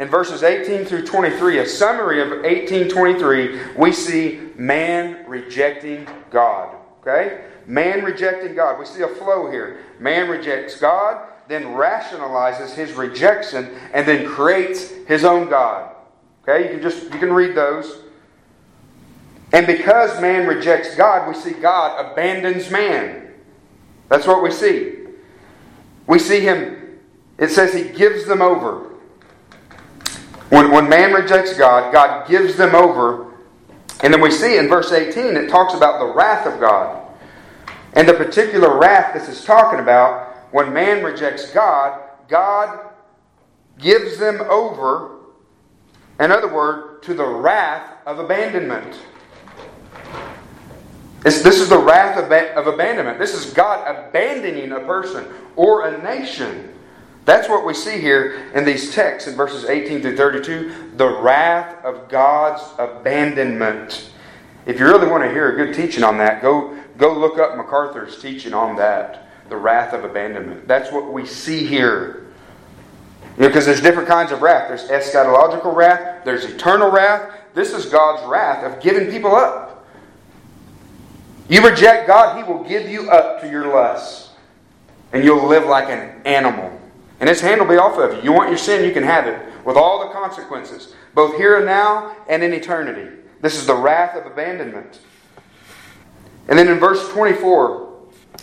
A: in verses 18 through 23, a summary of 1823, we see man rejecting God. Okay? Man rejecting God. We see a flow here. Man rejects God, then rationalizes his rejection, and then creates his own God. Okay? You can just you can read those. And because man rejects God, we see God abandons man. That's what we see. We see him, it says he gives them over. When, when man rejects God, God gives them over. And then we see in verse 18, it talks about the wrath of God. And the particular wrath this is talking about, when man rejects God, God gives them over, in other words, to the wrath of abandonment. It's, this is the wrath of, of abandonment. This is God abandoning a person or a nation. That's what we see here in these texts in verses 18 through 32 the wrath of God's abandonment. If you really want to hear a good teaching on that, go, go look up MacArthur's teaching on that the wrath of abandonment. That's what we see here. You know, because there's different kinds of wrath. There's eschatological wrath, there's eternal wrath. This is God's wrath of giving people up. You reject God, He will give you up to your lusts. And you'll live like an animal. And His hand will be off of you. You want your sin, you can have it with all the consequences, both here and now and in eternity. This is the wrath of abandonment. And then in verse 24,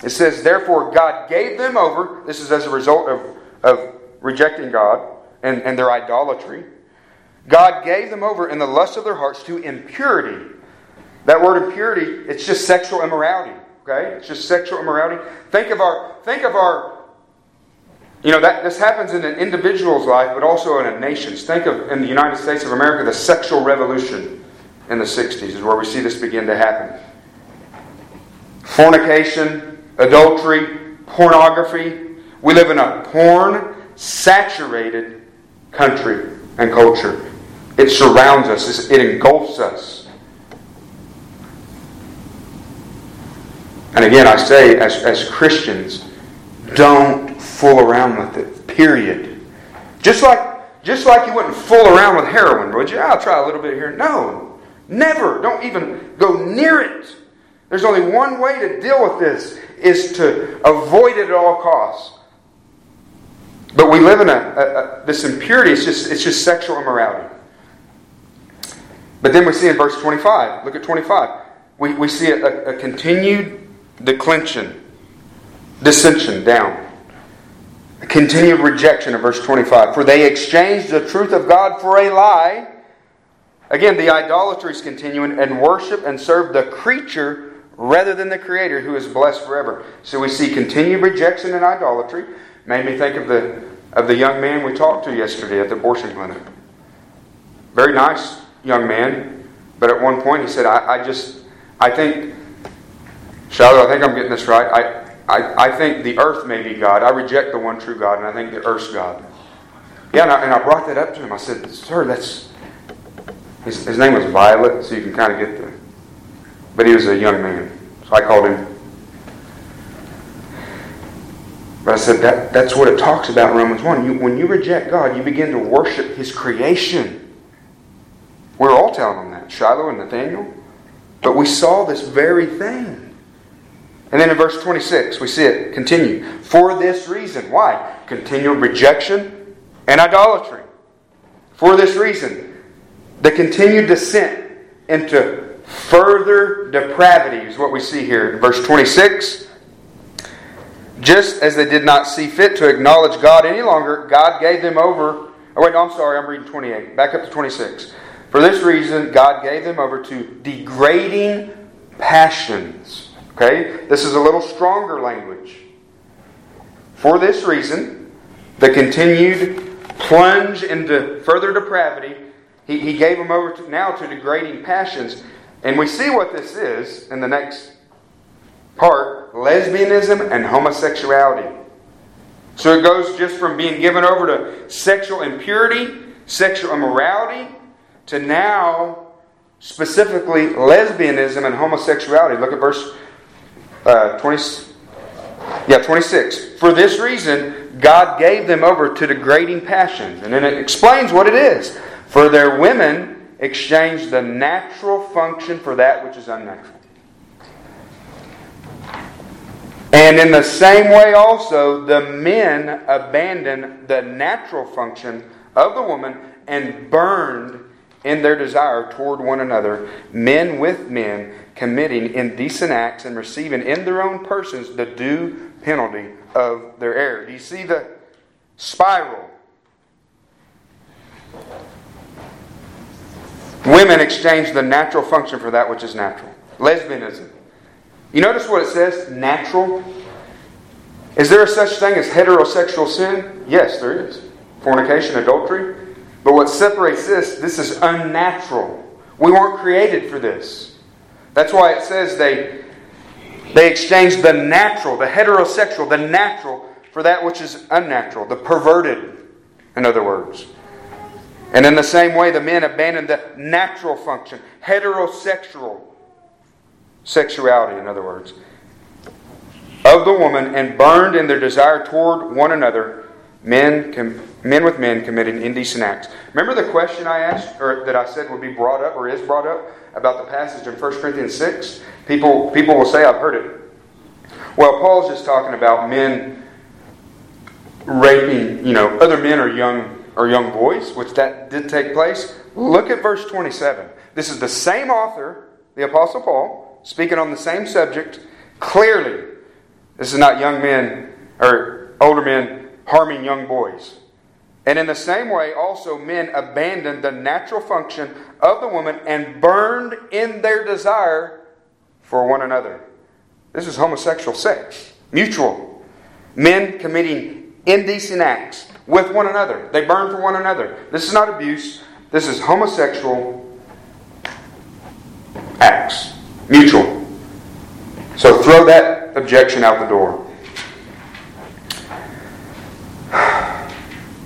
A: it says, Therefore God gave them over. This is as a result of, of rejecting God and, and their idolatry. God gave them over in the lust of their hearts to impurity. That word impurity, it's just sexual immorality. Okay? It's just sexual immorality. Think of our think of our you know that this happens in an individual's life, but also in a nation's. Think of in the United States of America, the sexual revolution in the 60s is where we see this begin to happen. Fornication, adultery, pornography. We live in a porn saturated country and culture. It surrounds us, it engulfs us. And again, I say, as, as Christians, don't fool around with it, period. Just like, just like you wouldn't fool around with heroin, would you? I'll try a little bit here. No, never. Don't even go near it. There's only one way to deal with this is to avoid it at all costs. But we live in a, a, a, this impurity. It's just it's just sexual immorality. But then we see in verse 25. Look at 25. We, we see a, a continued declension, dissension down. A continued rejection of verse 25. For they exchanged the truth of God for a lie. Again, the idolatry is continuing and worship and serve the creature rather than the Creator who is blessed forever. So we see continued rejection and idolatry. Made me think of the, of the young man we talked to yesterday at the abortion clinic. Very nice young man, but at one point he said, I, I just, I think, Shiloh, I think I'm getting this right. I, I, I think the earth may be God. I reject the one true God, and I think the earth's God. Yeah, and I, and I brought that up to him. I said, Sir, that's. His, his name was Violet, so you can kind of get the but he was a young man. So I called him. But I said, that, that's what it talks about in Romans 1. You, when you reject God, you begin to worship His creation. We're all telling them that, Shiloh and Nathaniel. But we saw this very thing. And then in verse 26, we see it continue. For this reason. Why? Continual rejection and idolatry. For this reason. The continued descent into further depravity is what we see here. In verse 26 Just as they did not see fit to acknowledge God any longer, God gave them over. Oh, wait, no, I'm sorry, I'm reading 28. Back up to 26. For this reason, God gave them over to degrading passions. Okay? This is a little stronger language. For this reason, the continued plunge into further depravity, he, he gave them over to, now to degrading passions. And we see what this is in the next part lesbianism and homosexuality. So it goes just from being given over to sexual impurity, sexual immorality, to now specifically lesbianism and homosexuality. Look at verse uh, 20. Yeah, 26. For this reason, God gave them over to degrading passions. And then it explains what it is. For their women exchange the natural function for that which is unnatural. And in the same way, also, the men abandoned the natural function of the woman and burned in their desire toward one another, men with men, committing indecent acts and receiving in their own persons the due penalty of their error. Do you see the spiral? Women exchange the natural function for that which is natural. Lesbianism. You notice what it says? Natural. Is there a such thing as heterosexual sin? Yes, there is. Fornication, adultery. But what separates this, this is unnatural. We weren't created for this. That's why it says they they exchange the natural, the heterosexual, the natural for that which is unnatural, the perverted, in other words. And in the same way, the men abandoned the natural function, heterosexual sexuality, in other words, of the woman and burned in their desire toward one another, Men, com- men with men committing indecent acts. Remember the question I asked, or that I said would be brought up, or is brought up, about the passage in 1 Corinthians 6? People, people will say, I've heard it. Well, Paul's just talking about men raping, you know, other men or young or young boys, which that did take place. Look at verse 27. This is the same author, the Apostle Paul, speaking on the same subject clearly. This is not young men or older men harming young boys. And in the same way, also men abandoned the natural function of the woman and burned in their desire for one another. This is homosexual sex, mutual. Men committing indecent acts with one another. They burn for one another. This is not abuse, this is homosexual acts, mutual. So throw that objection out the door.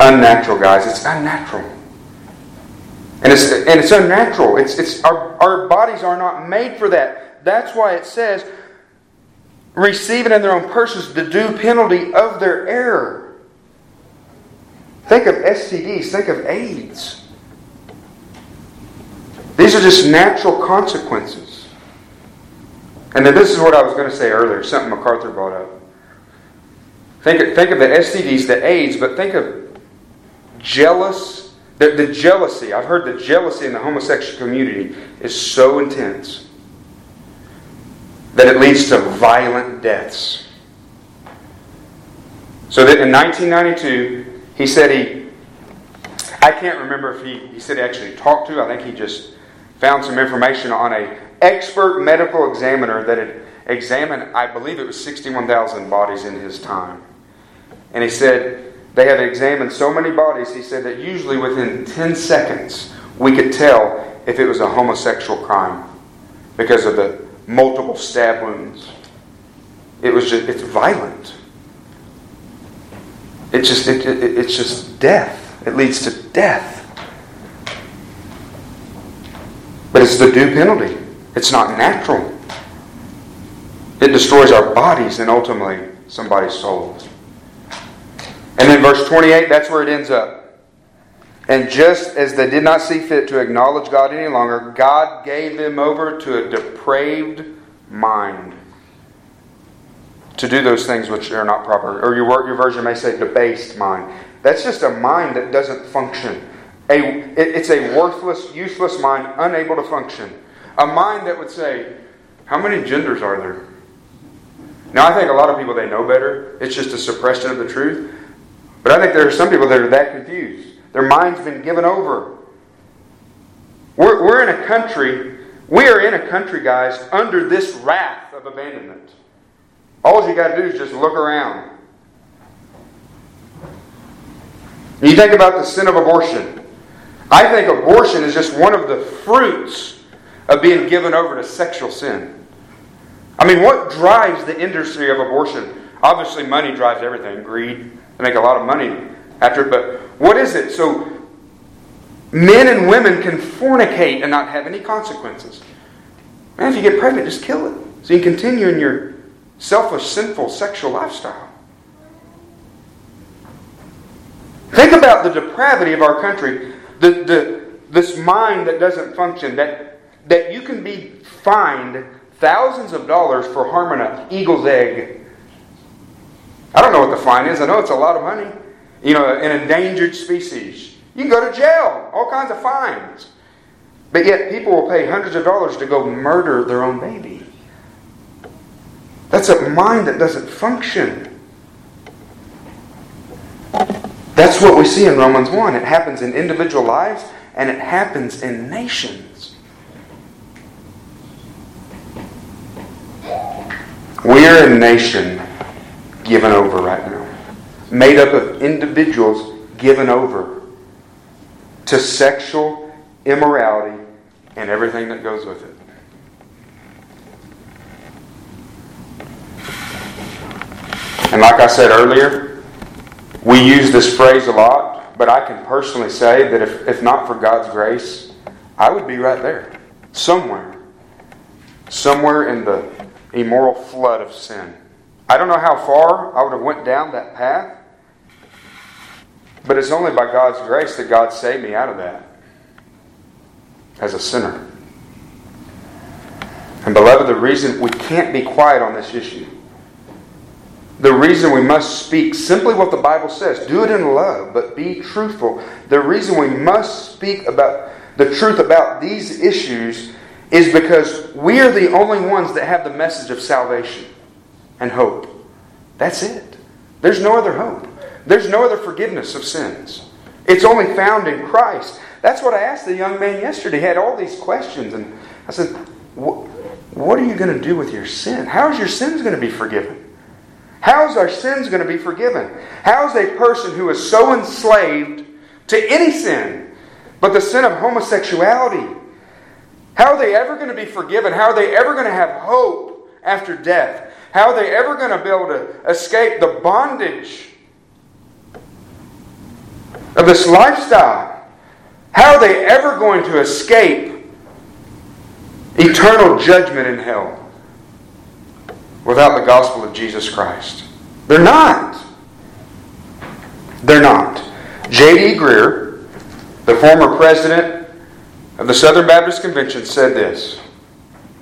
A: Unnatural, guys. It's unnatural. And it's, and it's unnatural. It's, it's, our, our bodies are not made for that. That's why it says, receiving in their own persons the due penalty of their error. Think of STDs, think of AIDS. These are just natural consequences. And then this is what I was going to say earlier, something MacArthur brought up. Think of, think of the STDs, the AIDS, but think of jealous, the, the jealousy. I've heard the jealousy in the homosexual community is so intense that it leads to violent deaths. So that in 1992, he said he, I can't remember if he, he said he actually talked to, I think he just found some information on a expert medical examiner that had examined, I believe it was 61,000 bodies in his time. And he said they have examined so many bodies, he said that usually within 10 seconds we could tell if it was a homosexual crime because of the multiple stab wounds. It was just, it's violent. It just, it, it, it's just death. It leads to death. But it's the due penalty. It's not natural. It destroys our bodies and ultimately somebody's soul. And then verse 28, that's where it ends up. And just as they did not see fit to acknowledge God any longer, God gave them over to a depraved mind to do those things which are not proper. Or your, your version may say debased mind. That's just a mind that doesn't function. A, it, it's a worthless, useless mind, unable to function. A mind that would say, How many genders are there? Now, I think a lot of people, they know better. It's just a suppression of the truth. But I think there are some people that are that confused. Their mind's been given over. We're, we're in a country, we are in a country, guys, under this wrath of abandonment. All you got to do is just look around. You think about the sin of abortion. I think abortion is just one of the fruits of being given over to sexual sin. I mean, what drives the industry of abortion? Obviously, money drives everything greed, make a lot of money after it. But what is it? So men and women can fornicate and not have any consequences. Man, if you get pregnant, just kill it. So you continue in your selfish, sinful sexual lifestyle. Think about the depravity of our country. The, the, this mind that doesn't function, that, that you can be fined thousands of dollars for harming an eagle's egg I don't know what the fine is. I know it's a lot of money. You know, an endangered species. You can go to jail, all kinds of fines. But yet people will pay hundreds of dollars to go murder their own baby. That's a mind that doesn't function. That's what we see in Romans 1. It happens in individual lives and it happens in nations. We're a nation given over right now. Made up of individuals given over to sexual immorality and everything that goes with it. And like I said earlier, we use this phrase a lot, but I can personally say that if, if not for God's grace, I would be right there. Somewhere. Somewhere in the immoral flood of sin. I don't know how far I would have went down that path, But it's only by God's grace that God saved me out of that as a sinner. And, beloved, the reason we can't be quiet on this issue, the reason we must speak simply what the Bible says, do it in love, but be truthful. The reason we must speak about the truth about these issues is because we are the only ones that have the message of salvation and hope. That's it. There's no other hope. There's no other forgiveness of sins. It's only found in Christ. That's what I asked the young man yesterday. He had all these questions, and I said, What are you going to do with your sin? How is your sins going to be forgiven? How is our sins going to be forgiven? How is a person who is so enslaved to any sin, but the sin of homosexuality, how are they ever going to be forgiven? How are they ever going to have hope after death? How are they ever going to be able to escape the bondage of this lifestyle? How are they ever going to escape eternal judgment in hell without the gospel of Jesus Christ? They're not. They're not. J.D. Greear, the former president of the Southern Baptist Convention, said this.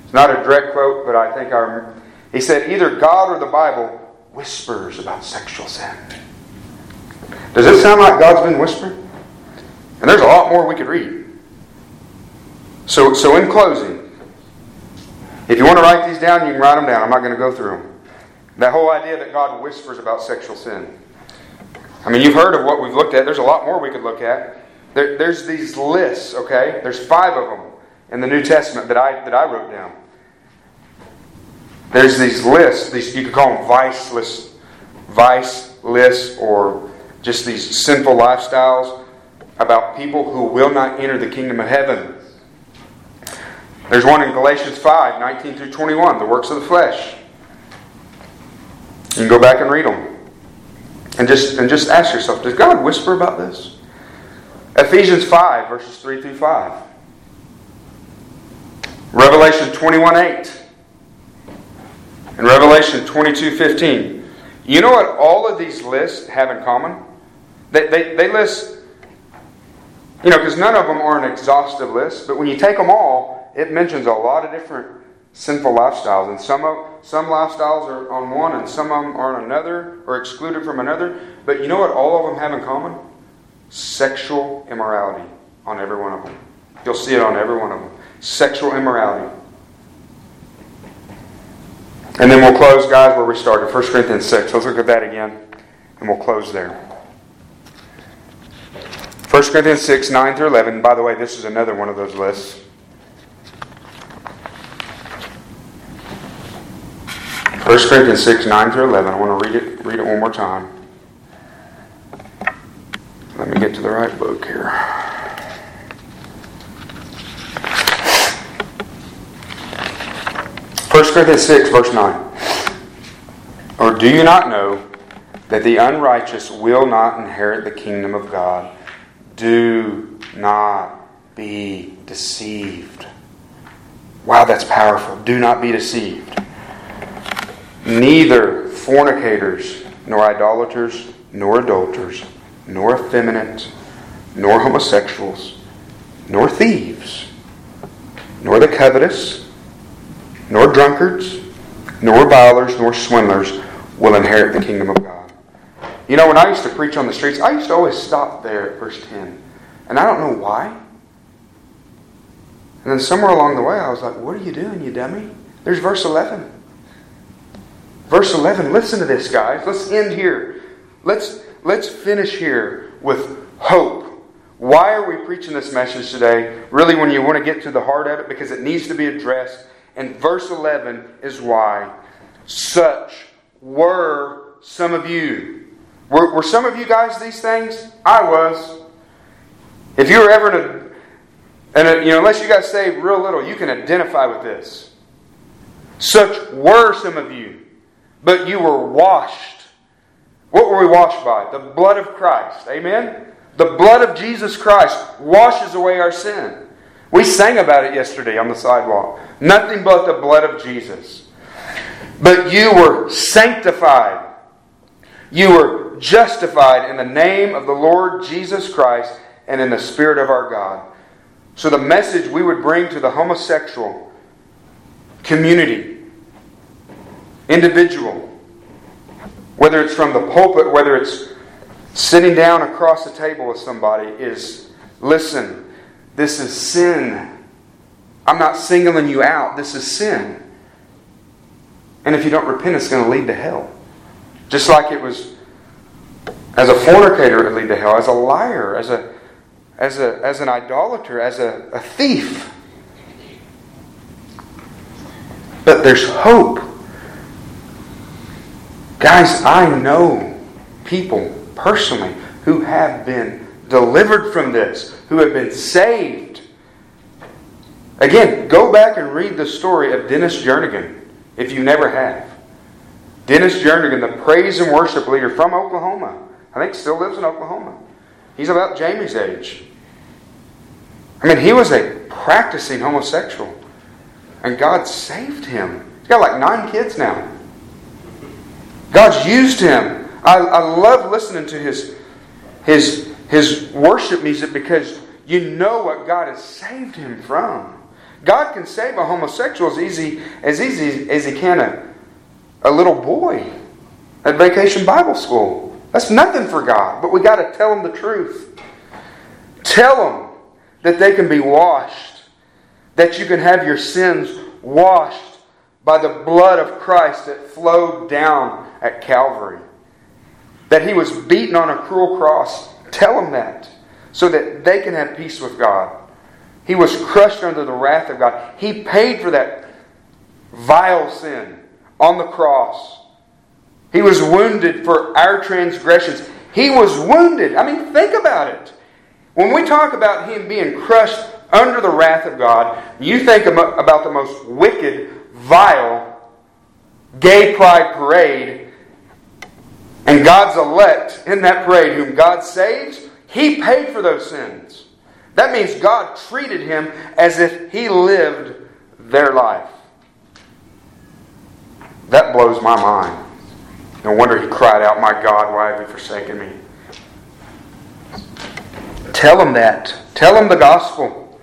A: It's not a direct quote, but I think our. He said, either God or the Bible whispers about sexual sin. Does it sound like God's been whispering? And there's a lot more we could read. So, so in closing, if you want to write these down, you can write them down. I'm not going to go through them. That whole idea that God whispers about sexual sin. I mean, you've heard of what we've looked at. There's a lot more we could look at. There, there's these lists, okay? There's five of them in the New Testament that I, that I wrote down. There's these lists. These, you could call them vice lists, vice lists, or just these sinful lifestyles about people who will not enter the kingdom of heaven. There's one in Galatians 5 19 through 21, the works of the flesh. You can go back and read them. And just, and just ask yourself Does God whisper about this? Ephesians 5, verses 3 through 5. Revelation 21 8. And Revelation 22 15. You know what all of these lists have in common? They, they, they list, you know, because none of them are an exhaustive list, but when you take them all, it mentions a lot of different sinful lifestyles. And some, of, some lifestyles are on one and some of them are on another or excluded from another. But you know what all of them have in common? Sexual immorality on every one of them. You'll see it on every one of them. Sexual immorality. And then we'll close, guys, where we started 1 Corinthians 6. Let's look at that again, and we'll close there. 1 Corinthians 6, 9 through 11. By the way, this is another one of those lists. 1 Corinthians 6, 9 through 11. I want to read it, read it one more time. Let me get to the right book here. First Corinthians 6, verse 9. Or do you not know that the unrighteous will not inherit the kingdom of God? Do not be deceived. Wow, that's powerful. Do not be deceived. Neither fornicators, nor idolaters, nor adulterers, nor effeminate, nor homosexuals, nor thieves, nor the covetous, nor drunkards, nor revilers, nor swindlers will inherit the kingdom of God. You know, when I used to preach on the streets, I used to always stop there at verse 10. And I don't know why. And then somewhere along the way, I was like, What are you doing, you dummy? There's verse 11. Verse 11, listen to this, guys. Let's end here. Let's, let's finish here with hope. Why are we preaching this message today? Really, when you want to get to the heart of it, because it needs to be addressed. And verse 11 is why. Such were some of you. Were, were some of you guys these things? I was. If you were ever in a, and uh, you know, unless you got saved real little, you can identify with this. Such were some of you, but you were washed. What were we washed by? The blood of Christ. Amen? The blood of Jesus Christ washes away our sin. We sang about it yesterday on the sidewalk. Nothing but the blood of Jesus. But you were sanctified You were justified in the name of the Lord Jesus Christ and in the Spirit of our God. So, the message we would bring to the homosexual community, individual, whether it's from the pulpit, whether it's sitting down across the table with somebody, is listen, this is sin. I'm not singling you out. This is sin. And if you don't repent, it's going to lead to hell. Just like it was as a fornicator, it would lead to hell, as a liar, as a as a as an idolater, as a, a thief. But there's hope. Guys, I know people personally who have been delivered from this, who have been saved. Again, go back and read the story of Dennis Jernigan if you never have. Dennis Jernigan, the praise and worship leader from Oklahoma, I think still lives in Oklahoma. He's about Jamie's age. I mean, he was a practicing homosexual, and God saved him. He's got like nine kids now. God's used him. I, I love listening to his, his, his worship music because you know what God has saved him from. God can save a homosexual as easy as easy as he can a, a little boy at vacation Bible school. That's nothing for God, but we got to tell them the truth. Tell them that they can be washed, that you can have your sins washed by the blood of Christ that flowed down at Calvary. That he was beaten on a cruel cross. Tell them that so that they can have peace with God. He was crushed under the wrath of God. He paid for that vile sin on the cross. He was wounded for our transgressions. He was wounded. I mean, think about it. When we talk about him being crushed under the wrath of God, you think about the most wicked, vile, gay pride parade and God's elect in that parade, whom God saves, He paid for those sins. That means God treated him as if he lived their life. That blows my mind. No wonder he cried out, My God, why have you forsaken me? Tell him that. Tell him the gospel.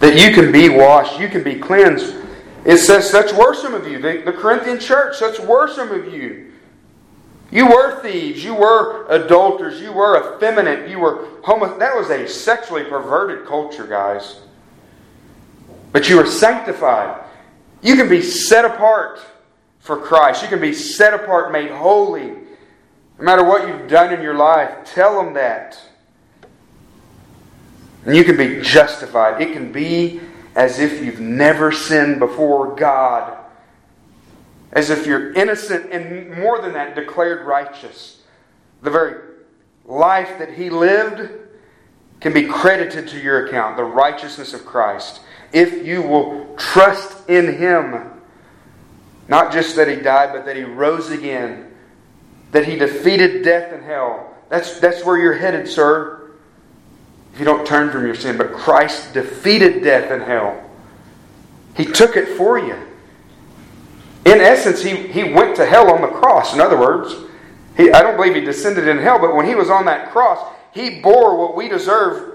A: That you can be washed, you can be cleansed. It says, Such were some of you. The, the Corinthian church, such were some of you. You were thieves. You were adulterers. You were effeminate. You were homo. That was a sexually perverted culture, guys. But you were sanctified. You can be set apart for Christ. You can be set apart, made holy. No matter what you've done in your life, tell them that. And you can be justified. It can be as if you've never sinned before God as if you're innocent and more than that, declared righteous. The very life that he lived can be credited to your account, the righteousness of Christ, if you will trust in him. Not just that he died, but that he rose again, that he defeated death and hell. That's, that's where you're headed, sir. If you don't turn from your sin. But Christ defeated death and hell. He took it for you. In essence, he, he went to hell on the cross. In other words, he, I don't believe he descended in hell, but when he was on that cross, he bore what we deserve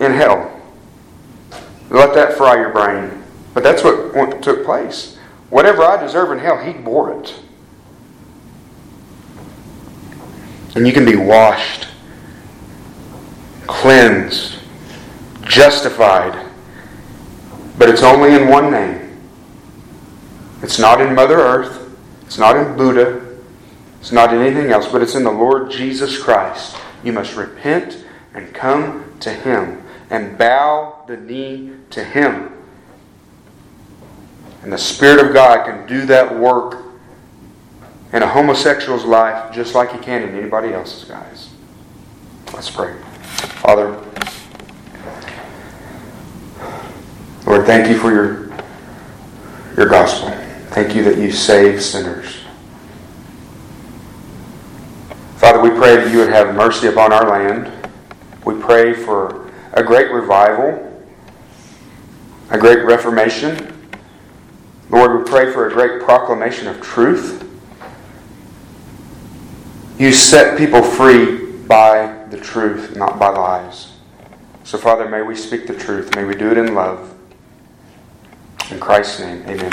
A: in hell. Let that fry your brain. But that's what, what took place. Whatever I deserve in hell, he bore it. And you can be washed, cleansed, justified. But it's only in one name it's not in Mother Earth. It's not in Buddha. It's not in anything else, but it's in the Lord Jesus Christ. You must repent and come to Him and bow the knee to Him. And the Spirit of God can do that work in a homosexual's life just like He can in anybody else's, guys. Let's pray. Father, Lord, thank you for your, your gospel. Thank you that you save sinners. Father, we pray that you would have mercy upon our land. We pray for a great revival, a great reformation. Lord, we pray for a great proclamation of truth. You set people free by the truth, not by lies. So, Father, may we speak the truth. May we do it in love. In Christ's name, amen.